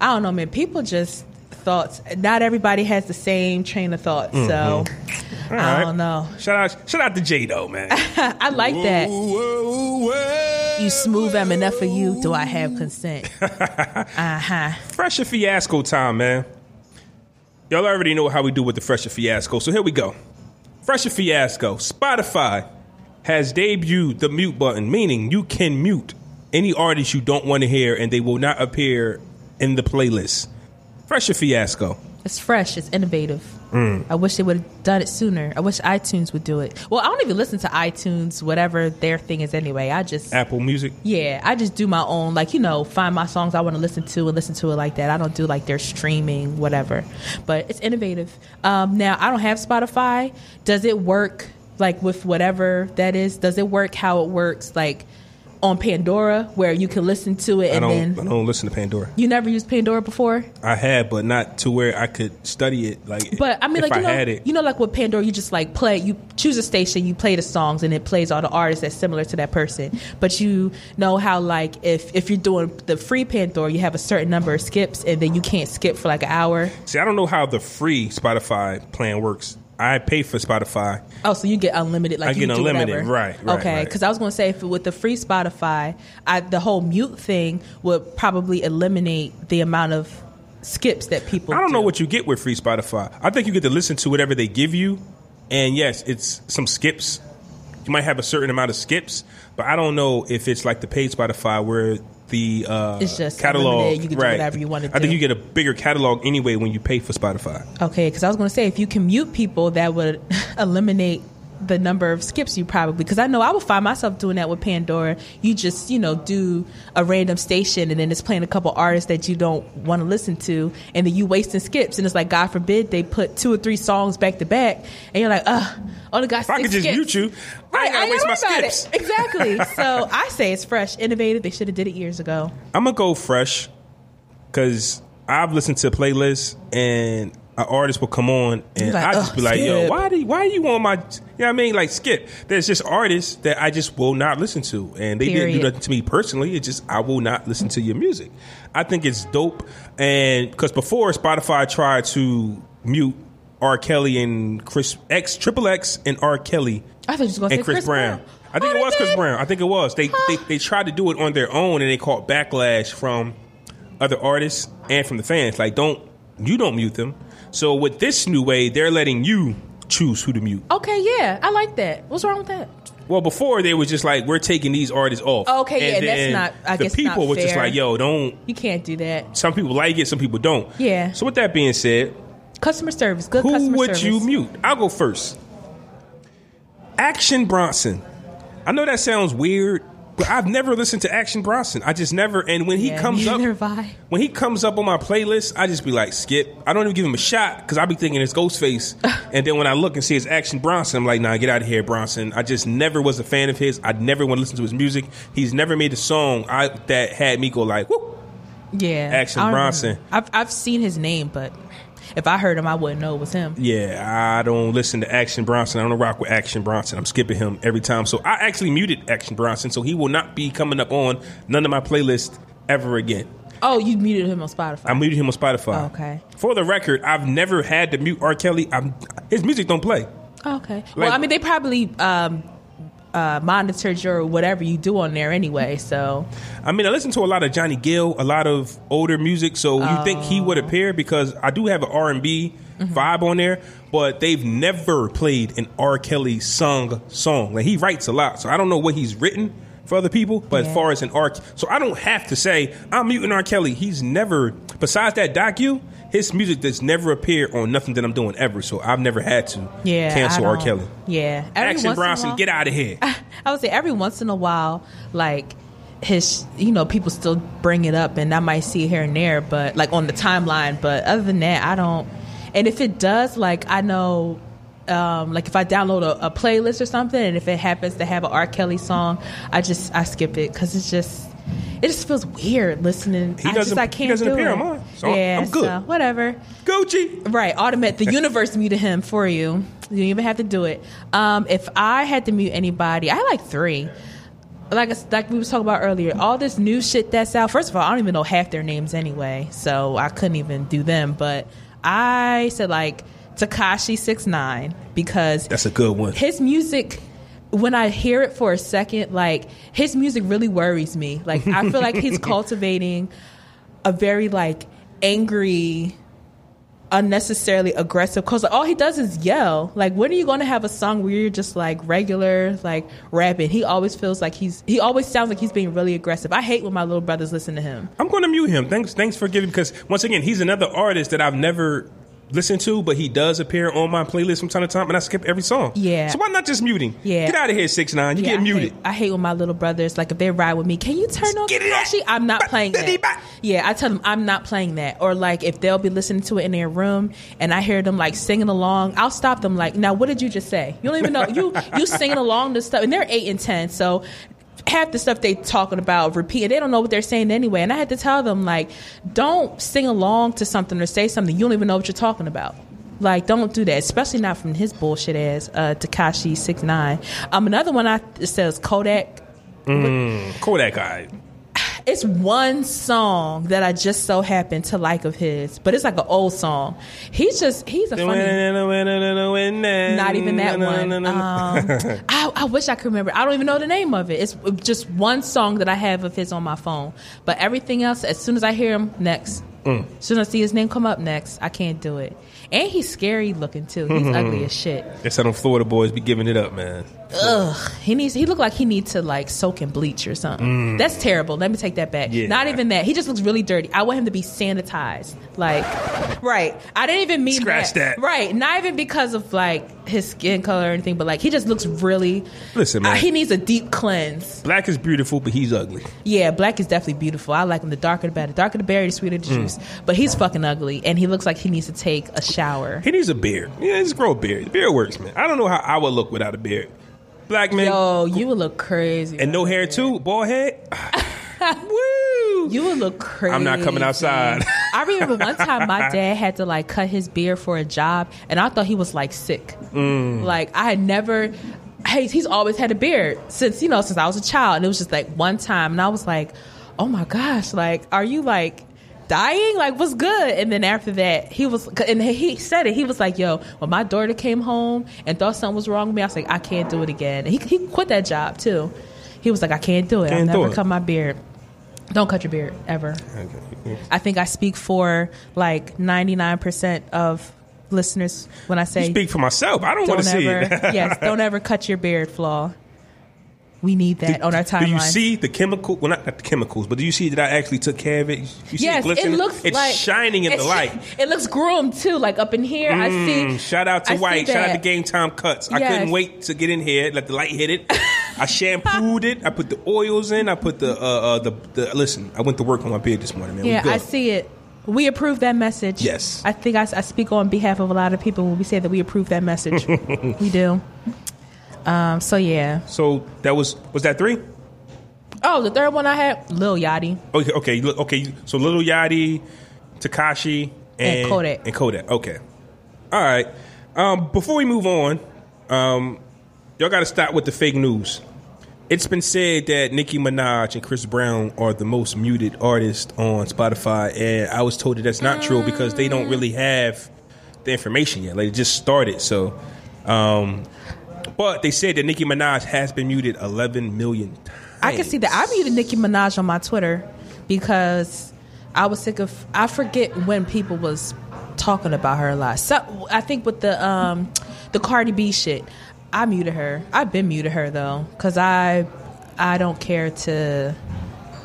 I don't know, man. People just thoughts. Not everybody has the same train of thought, so Mm-hmm. I right. don't know. Shout out, shout out to J though, man. I like that. Whoa, whoa. You smooth am enough for you. Do I have consent? uh huh. Fresher fiasco time, man. Y'all already know how we do with the Fresher fiasco, so here we go. Fresher fiasco. Spotify has debuted the mute button, meaning you can mute any artist you don't want to hear, and they will not appear in the playlist. Fresher fiasco. It's fresh. It's innovative. Mm. I wish they would have done it sooner. I wish iTunes would do it. Well, I don't even listen to iTunes, whatever their thing is anyway. I just Apple Music. yeah, I just do my own, like you know, find my songs I want to listen to and listen to it like that. I don't do like their streaming, whatever. But it's innovative. Um, now I don't have Spotify. Does it work like with whatever that is? Does it work how it works like on Pandora, where you can listen to it and don't. then I don't listen to Pandora. you never used Pandora before? I had, but not to where I could study it. Like, But I mean, like you I know, had it, you know, like with Pandora, you just like play. You choose a station, you play the songs, and it plays all the artists that's similar to that person. But you know how like if if you're doing the free Pandora, you have a certain number of skips, and then you can't skip for like an hour. see, I don't know how the free Spotify plan works. I pay for Spotify. Oh, so you get unlimited, like I you get do unlimited, right, right, okay, right. because I was going to say if with the free Spotify, I, the whole mute thing would probably eliminate the amount of skips that people. I don't know what you get with free Spotify. I think you get to listen to whatever they give you, and yes, it's some skips. You might have a certain amount of skips, but I don't know if it's like the paid Spotify where the uh, It's just catalog. You can do whatever you wanna I think you get a bigger catalog anyway when you pay for Spotify. Okay, because I was going to say if you commute people, that would eliminate the number of skips you probably. Because I know I would find myself doing that with Pandora. You just you know do a random station and then it's playing a couple artists that you don't want to listen to, and then you wasting skips. And it's like God forbid they put two or three songs back to back, and you're like, ugh, only got If I could just skips. mute you, Right, I, gotta waste my skips. it. Exactly. so I say it's fresh, innovative. They should have did it years ago. I'm gonna go fresh because I've listened to playlists and an artist will come on and like, I just "Ugh, be like, yo, why do you, why you on my? You know what I mean? Like Skip. There's just artists that I just will not listen to, and they didn't do nothing to me personally. It's just I will not listen to your music. I think it's dope, and because before Spotify tried to mute R. Kelly and Chris X Triple X and R. Kelly I thought you was going to say and Chris, Brown. I think Oh, it was Chris did? Brown. I think it was. They, they they tried to do it on their own, and they caught backlash from other artists and from the fans. Like, don't you don't mute them. So with this new way, they're letting you choose who to mute. Okay, yeah, I like that. What's wrong with that? Well, before they was just like, we're taking these artists off. Okay, yeah, that's not- I guess not. the guess people was just like, yo, don't. You can't do that. Some people like it, some people don't. Yeah. So with that being said, Customer service, good who would service. you mute? I'll go first. Action Bronson. I know that sounds weird, but I've never listened to Action Bronson. I just never. And when he Yeah, comes up, when he comes up on my playlist, I just be like, skip. I don't even give him a shot because I be thinking it's Ghostface. and then when I look and see it's Action Bronson, I'm like, nah, get out of here, Bronson. I just never was a fan of his. I never want to listen to his music. He's never made a song I, that had me go like, whoo. Yeah, Action Bronson. I've I've seen his name, but if I heard him, I wouldn't know it was him. Yeah, I don't listen to Action Bronson. I don't rock with Action Bronson. I'm skipping him every time. So I actually muted Action Bronson, so he will not be coming up on none of my playlists ever again. Oh, you muted him on Spotify. I muted him on Spotify. Oh, Okay. For the record, I've never had to mute R. Kelly. I'm, his music don't play. Oh, okay. well, I mean, they probably um, uh, monitored your whatever you do on there anyway. So I mean, I listen to a lot of Johnny Gill, a lot of older music. So you think he would Oh. appear because I do have an R and B Mm-hmm. vibe on there, but they've never played an R. Kelly sung song. Like he writes a lot, so I don't know what he's written for other people. But Yeah. as far as an R, so I don't have to say I'm muting R. Kelly. He's never, besides that docu, his music does never appear on nothing that I'm doing ever. So I've never had to yeah, cancel R. Kelly. Yeah, Every Action once in a Bronson, while- get out of here. I would say every once in a while, like his, you know, people still bring it up, and I might see it here and there, but like on the timeline. But other than that, I don't. And if it does, like I know, um, like if I download a, a playlist or something, and if it happens to have an R. Kelly song, I just I skip it because it's just. It just feels weird listening. He I just I can't doesn't do appear it. on mine, so yeah, I'm good. so whatever. Gucci. Right, automatic. The universe muted him for you. You don't even have to do it. Um, if I had to mute anybody, I like three. Like like we was talking about earlier, all this new shit that's out. First of all, I don't even know half their names anyway, so I couldn't even do them. But I said like Tekashi Six Nine because That's a good one. his music when I hear it for a second, like his music really worries me. Like I feel like he's cultivating a very like angry, unnecessarily aggressive. Cause like, all he does is yell. Like when are you going to have a song where you're just like regular, like rapping? He always feels like he's. He always sounds like he's being really aggressive. I hate when my little brothers listen to him. I'm going to mute him. Thanks, thanks for giving. Because once again, he's another artist that I've never listened to, but he does appear on my playlist from time to time, and I skip every song. Yeah. So why not just muting? Yeah. Get out of here, six nine. You Yeah, get I muted. Hate, I hate when my little brothers like if they ride with me. Can you turn on Get it Tekashi? out. I'm not playing that. Yeah, I tell them I'm not playing that. Or like if they'll be listening to it in their room and I hear them like singing along, I'll stop them. Like, now what did you just say? You don't even know you you singing along to stuff, and they're eight and ten, so. Half the stuff they talking about repeat, they don't know what they're saying anyway. And I had to tell them like, don't sing along to something or say something you don't even know what you're talking about. Like, don't do that, especially not from his bullshit ass, uh, Tekashi nine. Um, another one I says Kodak. Kodak guy. It's one song that I just so happened to like of his, but it's like an old song. He's just he's a funny. Not even that one. Um, I, I wish I could remember. I don't even know the name of it. It's just one song that I have of his on my phone. But everything else, as soon as I hear him, next. Mm. As soon as I see his name come up next, I can't do it. And he's scary looking too. He's ugly as shit. That's how them Florida boys be giving it up, man. Ugh. He needs. He look like he needs to like soak in bleach or something. That's terrible. Let me take that back. Mm. Yeah. Not even that. He just looks really dirty. I want him to be sanitized. Like, right. I didn't even mean Scratch that. Right. Not even because of like his skin color or anything, but like he just looks really. Listen, man. Uh, he needs a deep cleanse. Black is beautiful, but he's ugly. Yeah, black is definitely beautiful. I like him. The darker the better. The darker the berry, the sweeter Mm. the juice. But he's fucking ugly, and he looks like he needs to take a shower. He needs a beard. Yeah, just grow a beard. Beard works, man. I don't know how I would look without a beard. Black man Yo, you would look crazy. and no hair too, bald head. Woo! You would look crazy. I'm not coming outside. I remember one time my dad had to like cut his beard for a job, and I thought he was like sick. Mm. Like I had never. Hey, he's always had a beard since you know since I was a child, and it was just like one time, and I was like, "Oh my gosh! Like, are you like dying? Like, what's good?" And then after that, he was, and he said it. He was like, "Yo, when my daughter came home and thought something was wrong with me, I was like, I can't do it again." And he he quit that job too. He was like, "I can't do it. Can't I'll never cut my beard." Don't cut your beard ever. I think I speak for like 99% of listeners when I say Speak for myself. I don't want don't to see it. yes, don't ever cut your beard flaw. We need that on our timeline. Do you see the chemical? Well, not, not the chemicals, but do you see that I actually took care of it? You see Yes, it, it looks it's like shining in the light. It looks groomed too. Like up in here, I see. Mm, shout out to I White. Shout out to. Game Time Cuts. I couldn't wait to get in here, let the light hit it. I shampooed it. I put the oils in. I put the uh, uh the, the listen. I went to work on my beard this morning, man. Yeah, good. I see it. We approve that message. Yes. I think I, I speak on behalf of a lot of people when we say that we approve that message. we do. Um, so yeah. So that was was that three? Oh, the third one I had, Lil Yachty. Okay, okay, okay. So Little Yachty, Tekashi, and, And Kodak. And Kodak. Okay. All right. Um, before we move on, um, y'all got to stop with the fake news. It's been said that Nicki Minaj and Chris Brown are the most muted artists on Spotify, and I was told that that's not true because they don't really have the information yet. Like it just started, so. Um, but they said that Nicki Minaj has been muted 11 million times. I can see that. I muted Nicki Minaj on my Twitter because I was sick of. I forget when people was talking about her a lot. So I think with the um the Cardi B shit, I muted her. I've been muted her though because I I don't care to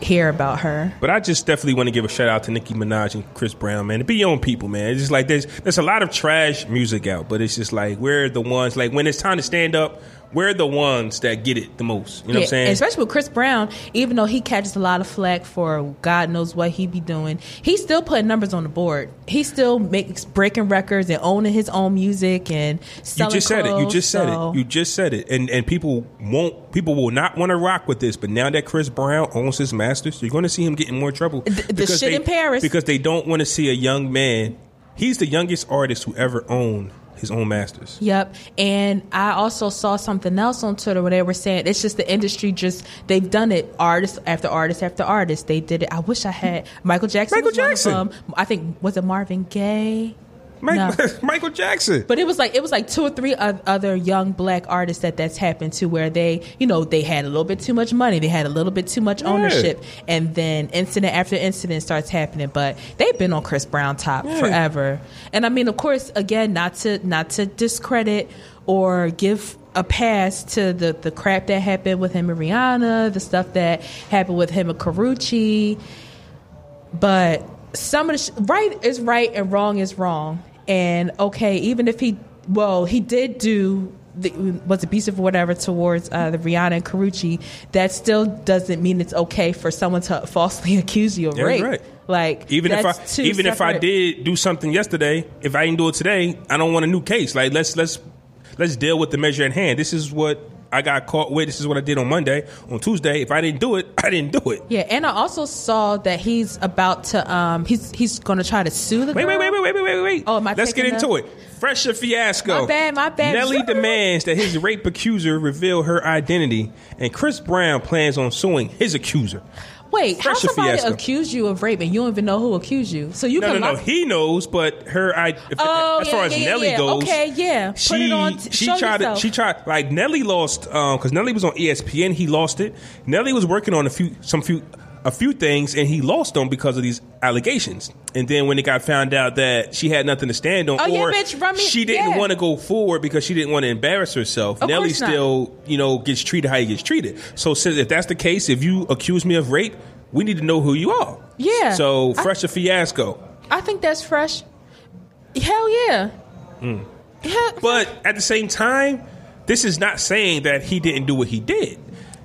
hear about her. But I just definitely want to give a shout out to Nicki Minaj and Chris Brown, man. To be own people, man. It's just like there's there's a lot of trash music out, but it's just like we're the ones like when it's time to stand up, we're the ones that get it the most. You know what I'm saying? especially with Chris Brown, even though he catches a lot of flack for God knows what he be doing, he's still putting numbers on the board. He still makes breaking records and owning his own music and selling you just said it. You clothes, just said so- it. You just said it. And and people won't people will not want to rock with this. But now that Chris Brown owns his masters, you're going to see him get in more trouble. The- the shit they- in Paris. because they don't want to see a young man. He's the youngest artist who ever owned his own masters. Yep. And I also saw something else on Twitter where they were saying it's just the industry just they've done it artist after artist after artist. They did it. I wish I had Michael Jackson. Michael was one of Jackson. I think was it Marvin Gaye? Mike, No. Michael Jackson. But it was like it was like two or three other young black artists that that's happened to where they, you know, they had a little bit too much money, they had a little bit too much ownership, and then incident after incident starts happening. But they've been on Chris Brown top forever, and I mean, of course, again, not to not to discredit or give a pass to the the crap that happened with him and Rihanna, the stuff that happened with him and Karrueche, but some of the sh- right is right and wrong is wrong. And okay, even if he, well, he did do the, was abusive or whatever towards uh, the Rihanna and Karrueche, that still doesn't mean it's okay for someone to falsely accuse you of That's rape. right. Like Even if I even if I did do something yesterday, if I didn't do it today, I don't want a new case. Like let's let's let's deal with the measure at hand. This is what I got caught with. This is what I did on Monday. On Tuesday, if I didn't do it, I didn't do it. Yeah, and I also saw that he's about to um he's he's going to try to sue the Wait, girl. wait, wait, wait, wait, wait, wait, wait. Oh, am I Let's get into the- it. Fresher fiasco. My bad, my bad. Nelly demands that his rape accuser reveal her identity, and Chris Brown plans on suing his accuser. Wait, how somebody fiasco. accused you of rape and you don't even know who accused you? So you No, no, can no. lock- He knows, but her. I, if, Oh, as yeah, far as yeah, Nelly yeah. goes, Okay, yeah. Put she it on she tried yourself. to she tried like Nelly lost um, because Nelly was on ESPN. He lost it. Nelly was working on a few some few a few things and he lost them because of these allegations. And then when it got found out that she had nothing to stand on, Oh, yeah, bitch, run me- she didn't yeah. want to go forward because she didn't want to embarrass herself, Of Nelly still you know gets treated how he gets treated. So since if that's the case, if you accuse me of rape, we need to know who you are. Yeah. So I- fresh a fiasco. I think that's fresh. Hell yeah. Hmm. Yeah. But at the same time, this is not saying that he didn't do what he did.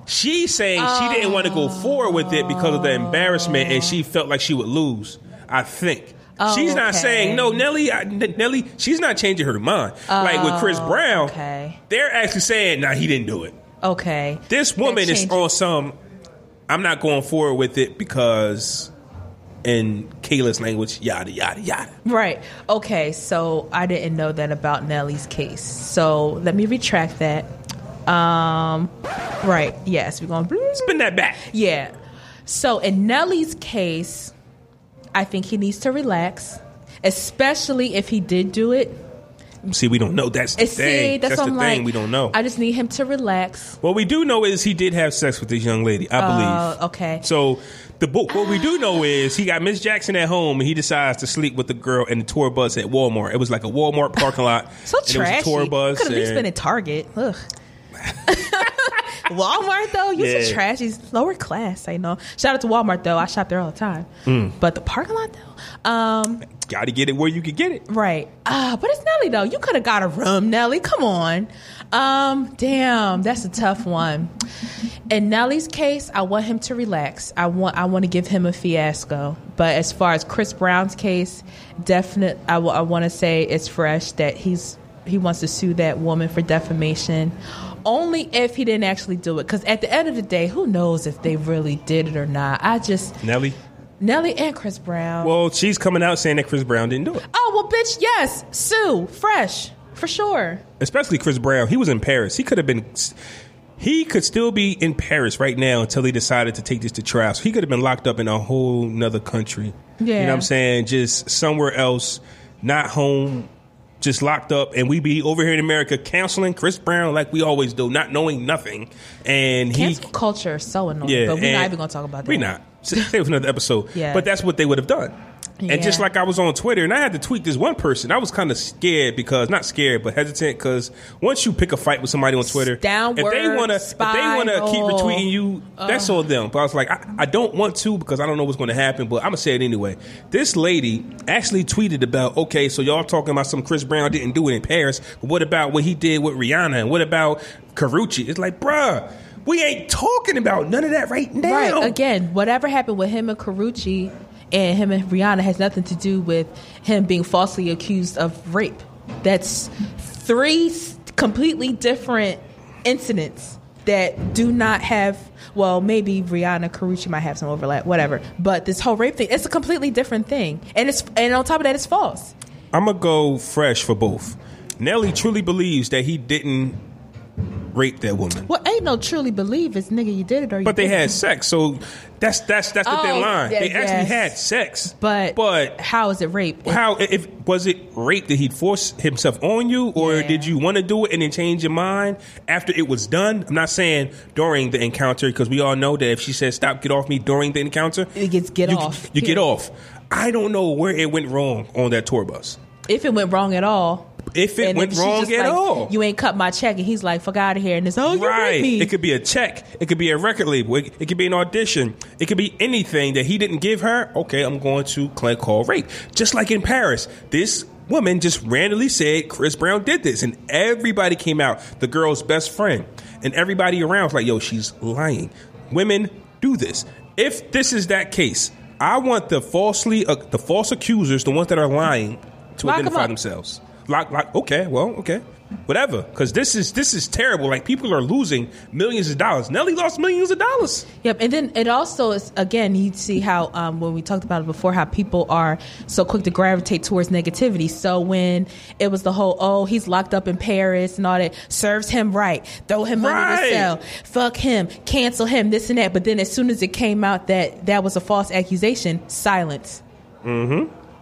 She's saying she didn't want to go oh. forward with it because of the embarrassment, and she felt like she would lose. I think. Oh, she's not okay. saying no, Nelly. I, Nelly, she's not changing her mind. like with Chris oh, Brown, Oh, okay. they're actually saying, "Nah, he didn't do it." okay. This woman is on some. I'm not going forward with it because in Kailah's language, yada yada yada. Right. Okay. So I didn't know that about Nelly's case. So let me retract that. Um. Right. Yes. We're going. to Spin that back. Yeah. So in Nelly's case, I think he needs to relax, especially if he did do it. See, we don't know. That's the And thing. that's, that's the thing. like. we don't know. I just need him to relax. what we do know is he did have sex with this young lady. I believe. Uh, okay. So the book. What we do know is he got Miss Jackson at home, and he decides to sleep with the girl in the tour bus at Walmart. It was like a Walmart parking lot. So and it was a trashy. tour bus. Could have been at Target. Ugh. Walmart though, you Yeah. so trashy. Lower class, I know. Shout out to Walmart though. I shop there all the time. Mm. But the parking lot though, um, Got to get it where you could get it. right. Uh, but it's Nelly though. You could have got a room, Nelly. Come on. Um, damn, that's a tough one. In Nelly's case, I want him to relax. I want I want to give him a fiasco. But as far as Chris Brown's case, definite. I want to say it's fresh that he's he wants to sue that woman for defamation. Only if he didn't actually do it. Because at the end of the day, who knows if they really did it or not? I just Nelly. Nelly and Chris Brown. Well, she's coming out saying that Chris Brown didn't do it. oh well, bitch. Yes, sue fresh for sure. Especially Chris Brown. He was in Paris. He could have been. He could still be in Paris right now until he decided to take this to trial. So he could have been locked up in a whole nother country. You know Yeah. what I'm saying? Just somewhere else, not home, just locked up. And we be over here in America counseling Chris Brown like we always do, not knowing nothing. And he. Culture is so annoying. Yeah, but we're not even gonna talk about that. We're not. Save for another episode. Yeah. But that's what they would have done. And just like I was on Twitter, and I had to tweet this one person, I was kind of scared because not scared, but hesitant because once you pick a fight with somebody on Twitter, Downward if they want to, if they want to keep retweeting you, that's all them. But I was like, I, I don't want to because I don't know what's going to happen. But I'm gonna say it anyway. This lady actually tweeted about, okay, so y'all talking about some Chris Brown didn't do it in Paris, but what about what he did with Rihanna, and what about Karrueche? It's like, bruh. We ain't talking about none of that right now. Right. Again, whatever happened with him and Karrueche and him and Rihanna has nothing to do with him being falsely accused of rape. That's three completely different incidents that do not have. Well, maybe Rihanna Karrueche might have some overlap, whatever. But this whole rape thing, it's a completely different thing, and it's and on top of that, it's false. I'm gonna go fresh for both. Nelly truly believes that he didn't rape that woman, Well, ain't no truly believe it's nigga you did it or you but they had sex. So that's that's that's Oh, line. yeah, they actually yes. had sex, But but how is it rape? how if was it rape? that he force himself on you, or Yeah. did you want to do it and then change your mind after it was done? I'm not saying during the encounter because we all know that if she says stop, get off me during the encounter, It gets get you, off. You get off. I don't know where it went wrong on that tour bus. if it went wrong at all. If it and went wrong at like, all. you ain't cut my check, and he's like, "Fuck out of here!" And it's oh, you Right. me. It could be a check. It could be a record label. It, it could be an audition. It could be anything that he didn't give her. Okay, I'm going to claim call rape. Just like in Paris, this woman just randomly said Chris Brown did this, and everybody came out. The girl's best friend and everybody around was like, "Yo, she's lying." Women do this. If this is that case, I want the falsely uh, the false accusers, the ones that are lying, to Lock identify up. Lock, lock. Okay, well, okay, whatever. Because this is this is terrible. Like people are losing millions of dollars. Nelly lost millions of dollars. Yep, and then it also is again you see how um, when we talked about it before how people are so quick to gravitate towards negativity. So when it was the whole oh he's locked up in Paris and all that serves him right, throw him under Right. the cell, fuck him, cancel him, this and that. But then as soon as it came out that that was a false accusation, silence.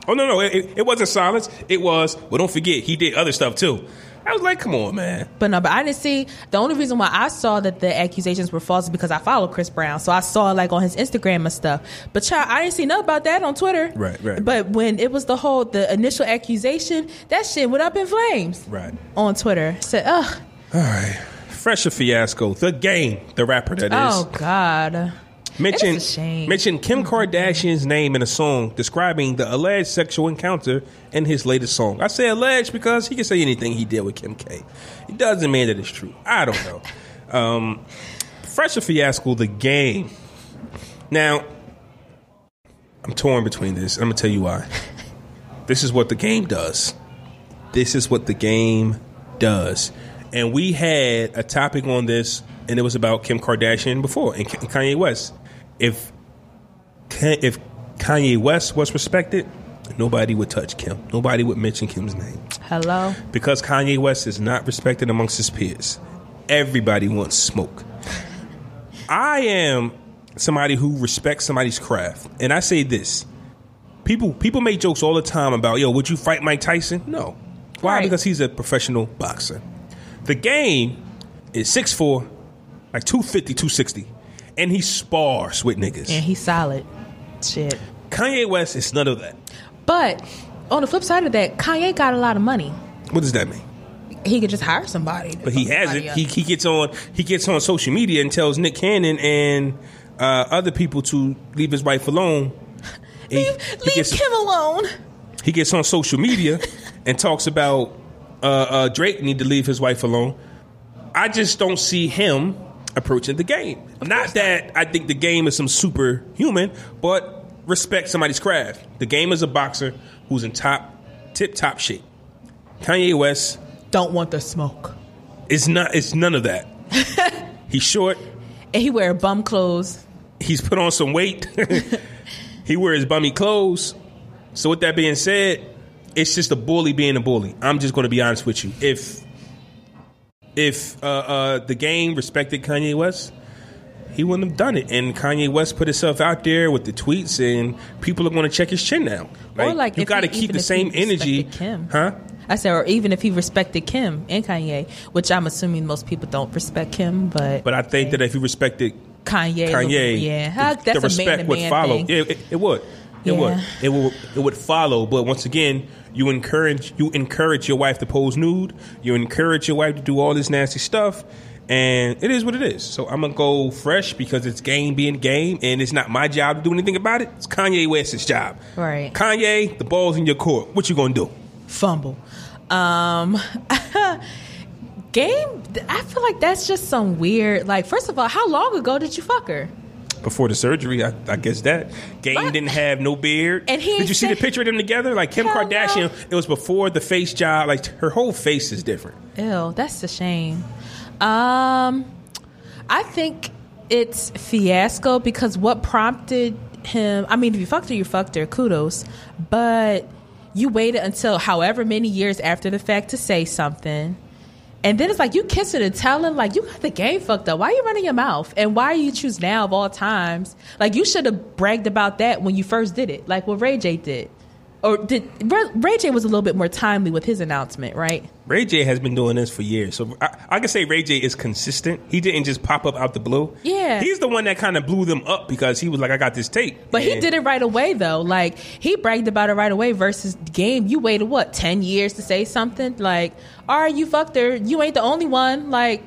Oh no, no, it, it wasn't silence. It was. Well, don't forget he did other stuff too. I was like, come on, man. But no, but I didn't see. The only reason why I saw that the accusations were false is because I follow Chris Brown, so I saw like on his Instagram and stuff. But child, I didn't see nothing about that on Twitter. Right, right. But when it was the whole the initial accusation, that shit went up in flames. Right. On Twitter, said, "Ugh, All right. Fresher fiasco. The game. The rapper that is. oh God." Mentioned It's a shame. mentioned Kim Kardashian's name in a song describing the alleged sexual encounter in his latest song. I say alleged because he can say anything he did with Kim K. It doesn't mean that it's true. I don't know. um, Fresher fiasco, the game. Now, I'm torn between this. I'm gonna tell you why. This is what the game does. This is what the game does. And we had a topic on this, and it was about Kim Kardashian before and Kanye West. If if Kanye West was respected, nobody would touch Kim. Nobody would mention Kim's name. Hello. Because Kanye West is not respected amongst his peers. Everybody wants smoke. I am somebody who respects somebody's craft. And I say this. People people make jokes all the time about, yo, would you fight Mike Tyson? No. Why? Right. Because he's a professional boxer. The game is 6'4, like 250, 260. And he spars with niggas. And he's solid. Shit. Kanye West is none of that. But on the flip side of that, Kanye got a lot of money. What does that mean? He could just hire somebody. But he hasn't. He, he gets on he gets on social media and tells Nick Cannon and uh, other people to leave his wife alone. He- leave he leave gets, Kim alone. he gets on social media and talks about uh, uh, Drake need to leave his wife alone. I just don't see him approaching the game. Not that I think the game is some superhuman, but respect somebody's craft. The game is a boxer who's in top tip top shape. Kanye West Don't want the smoke. It's not. It's none of that. He's short. And he wear bum clothes. He's put on some weight. he wears bummy clothes. So with that being said, it's just a bully being a bully. I'm just going to be honest with you. If if uh, uh, the game respected Kanye West, he wouldn't have done it. And Kanye West put himself out there with the tweets, and people are going to check his chin now. or like you got to keep the same energy, Kim. huh? I said, or even if he respected Kim and Kanye, which I'm assuming most people don't respect Kim, but But I think that if he respected Kanye, Kanye, yeah, the, that's the a man would man follow. thing. Yeah, it, it would. It Yeah. would. It would. It would follow. But once again, you encourage you encourage your wife to pose nude. You encourage your wife to do all this nasty stuff, and it is what it is. So I'm gonna go fresh because it's game being game, and it's not my job to do anything about it. It's Kanye West's job. Right. Kanye, the ball's in your court. What you gonna do? fumble. Um, game. I feel like that's just some weird. Like, first of all, how long ago did you fuck her? Before the surgery, I, I guess that game What? didn't have no beard. And he did you see the picture of them together? Like Kim Hell no. Kardashian, it was before the face job. Like her whole face is different. Ew, that's a shame. Um, I think it's fiasco because what prompted him. I mean, if you fucked her, you fucked her. Kudos, but you waited until however many years after the fact to say something. And then it's like you kissing and telling, like you got the game fucked up. Why are you running your mouth? And why you choose now of all times? Like you should have bragged about that when you first did it, like what Ray J did, or did Ray J was a little bit more timely with his announcement, right? Ray J has been doing this for years, so I, I can say Ray J is consistent. He didn't just pop up out the blue. Yeah. he's the one that kind of blew them up because he was like, "I got this tape." But he did it right away though. Like he bragged about it right away versus game. You waited what, ten years to say something? Like, all right, you fucked her. You ain't the only one. Like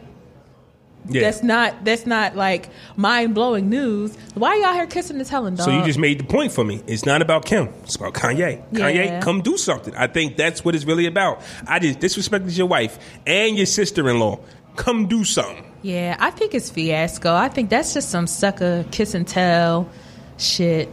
Yeah. that's not that's not like mind blowing news. Why y'all here kissing and telling dog? so you just made the point for me. It's not about Kim. It's about Kanye. Kanye, come do something. I think that's what it's really about. I just disrespected your wife and your sister in law. Come do something. Yeah, I think it's fiasco. I think that's just some sucker kiss and tell shit.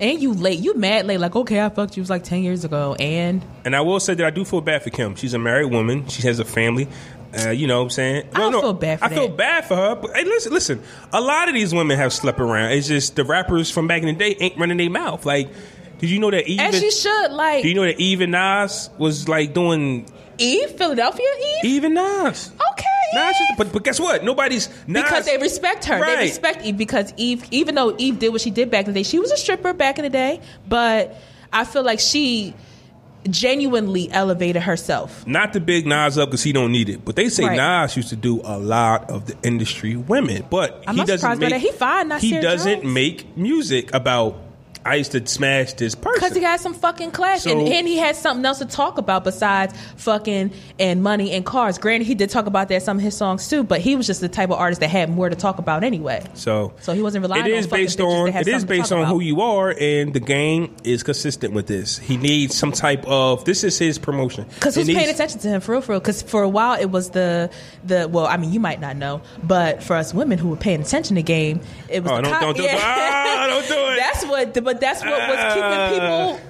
And you late, you mad late, like, okay, I fucked you it was like ten years ago and And I will say that I do feel bad for Kim. She's a married woman. She has a family. Uh, you know what I'm saying? I don't feel bad for I feel bad for her. But hey, listen, listen. A lot of these women have slept around. It's just the rappers from back in the day ain't running their mouth. Like, did you know that even as she should, like do you know that Eve and Nas was like doing Eve, Philadelphia Eve? Eve and Nas? Okay. Nas, Eve. but but guess what? Nobody's Nas, because they respect her. Right. They respect Eve because Eve, even though Eve did what she did back in the day, she was a stripper back in the day. But I feel like she genuinely elevated herself. Not the big Nas up because he don't need it. But they say Right. Nas used to do a lot of the industry women. But I'm he doesn't make that. He fine, he doesn't Jones. make music about I used to smash this person. Because he had some fucking class, and, So- and he had something else to talk about besides fucking and money and cars. Granted, he did talk about that in some of his songs too, but he was just the type of artist that had more to talk about anyway. So, So he wasn't relying It on fucking based on it is based on who you are, and the game is consistent with this. He needs some type of this is his promotion Because who's needs- paying attention to him for real, for real? Because for a while it was the the well, I mean you might not know, but for us women who were paying attention to game, it was Oh, the don't- co- don't do- ah, don't do it. That's what, but that's what was Ah. keeping people,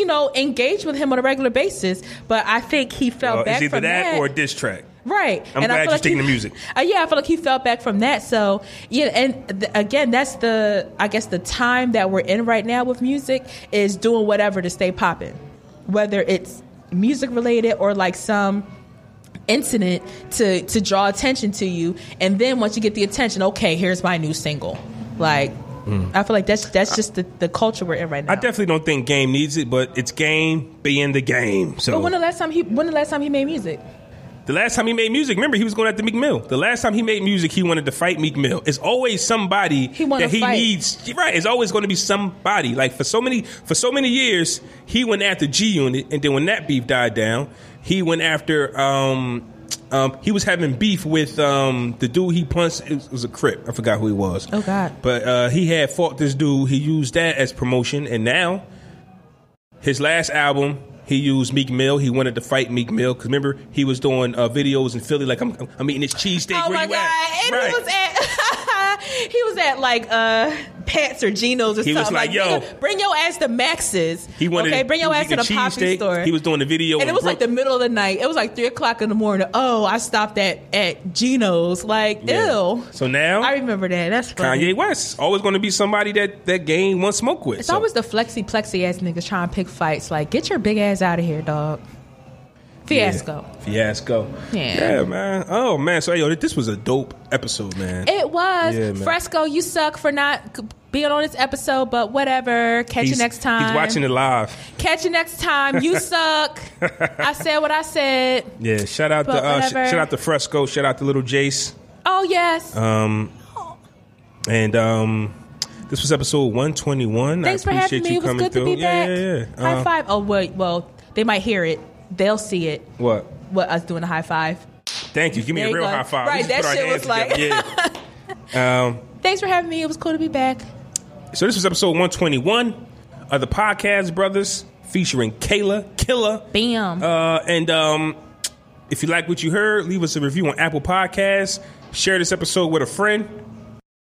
you know, engaged with him on a regular basis. But I think he fell Well, back it's either from that, that. or a diss track. Right. I'm and I feel you're like sticking he- to music. Uh, yeah, I feel like he felt back from that. So yeah, and th- again, that's the I guess the time that we're in right now with music is doing whatever to stay popping, whether it's music related or like some incident to to draw attention to you, and then once you get the attention, okay, here's my new single. Like, I feel like that's that's just the, the culture we're in right now. I definitely don't think game needs it, but it's game being the game. So but when the last time he when the last time he made music? The last time he made music, remember he was going after Meek Mill. The last time he made music, he wanted to fight Meek Mill. It's always somebody He that he fight. needs. Right, it's always going to be somebody. Like for so many for so many years, he went after G Unit, and then when that beef died down, he went after. Um, um, he was having beef with um, the dude he punched. It was, it was a crip. I forgot who he was. Oh, God. But uh, he had fought this dude. He used that as promotion, and now his last album, he used Meek Mill. He wanted to fight Meek Mill because remember he was doing uh, videos in Philly, like I'm, I'm eating this cheesesteak. Oh Where my you god! at? And Right. he was at he was at like uh Pat's or Geno's or He something. was like, yo. bring, bring your ass to Max's. He wanted. okay, bring your ass to the poppy cheesesteak. store. He was doing the video, and it was like the middle of the night. It was like three o'clock in the morning. Oh, I stopped at at Geno's. Like, Yeah. ew. So now I remember that. That's funny. Kanye West always going to be somebody that that game wants smoke with. It's So, always the flexy plexy ass niggas trying to pick fights. Like, get your big ass out of here, dog. Yeah. Fiasco. Fiasco. Yeah. Yeah, man. Oh man. So yo, this was a dope episode, man. It was Yeah, man. Fresco. You suck for not being on this episode, but whatever. Catch He's- you next time. He's watching it live. Catch you next time. You suck. I said what I said. Yeah. Shout out to uh, sh- shout out to Fresco. Shout out to Little Jace. Oh yes. Um, and um, this was episode one twenty one. Thanks I for appreciate having me. you It was good through. to be yeah, back. yeah, yeah. High Uh, five. Oh wait, well they might hear it. They'll see it. What? What us doing a high five. Thank you. Give me There a real go. high five. Right, that shit was like- yeah. Um, Thanks for having me. It was cool to be back. so this was episode 121 of the Podcast Brothers featuring Kailah Killer. Bam. Uh, and um, if you like what you heard, leave us a review on Apple Podcasts. Share this episode with a friend.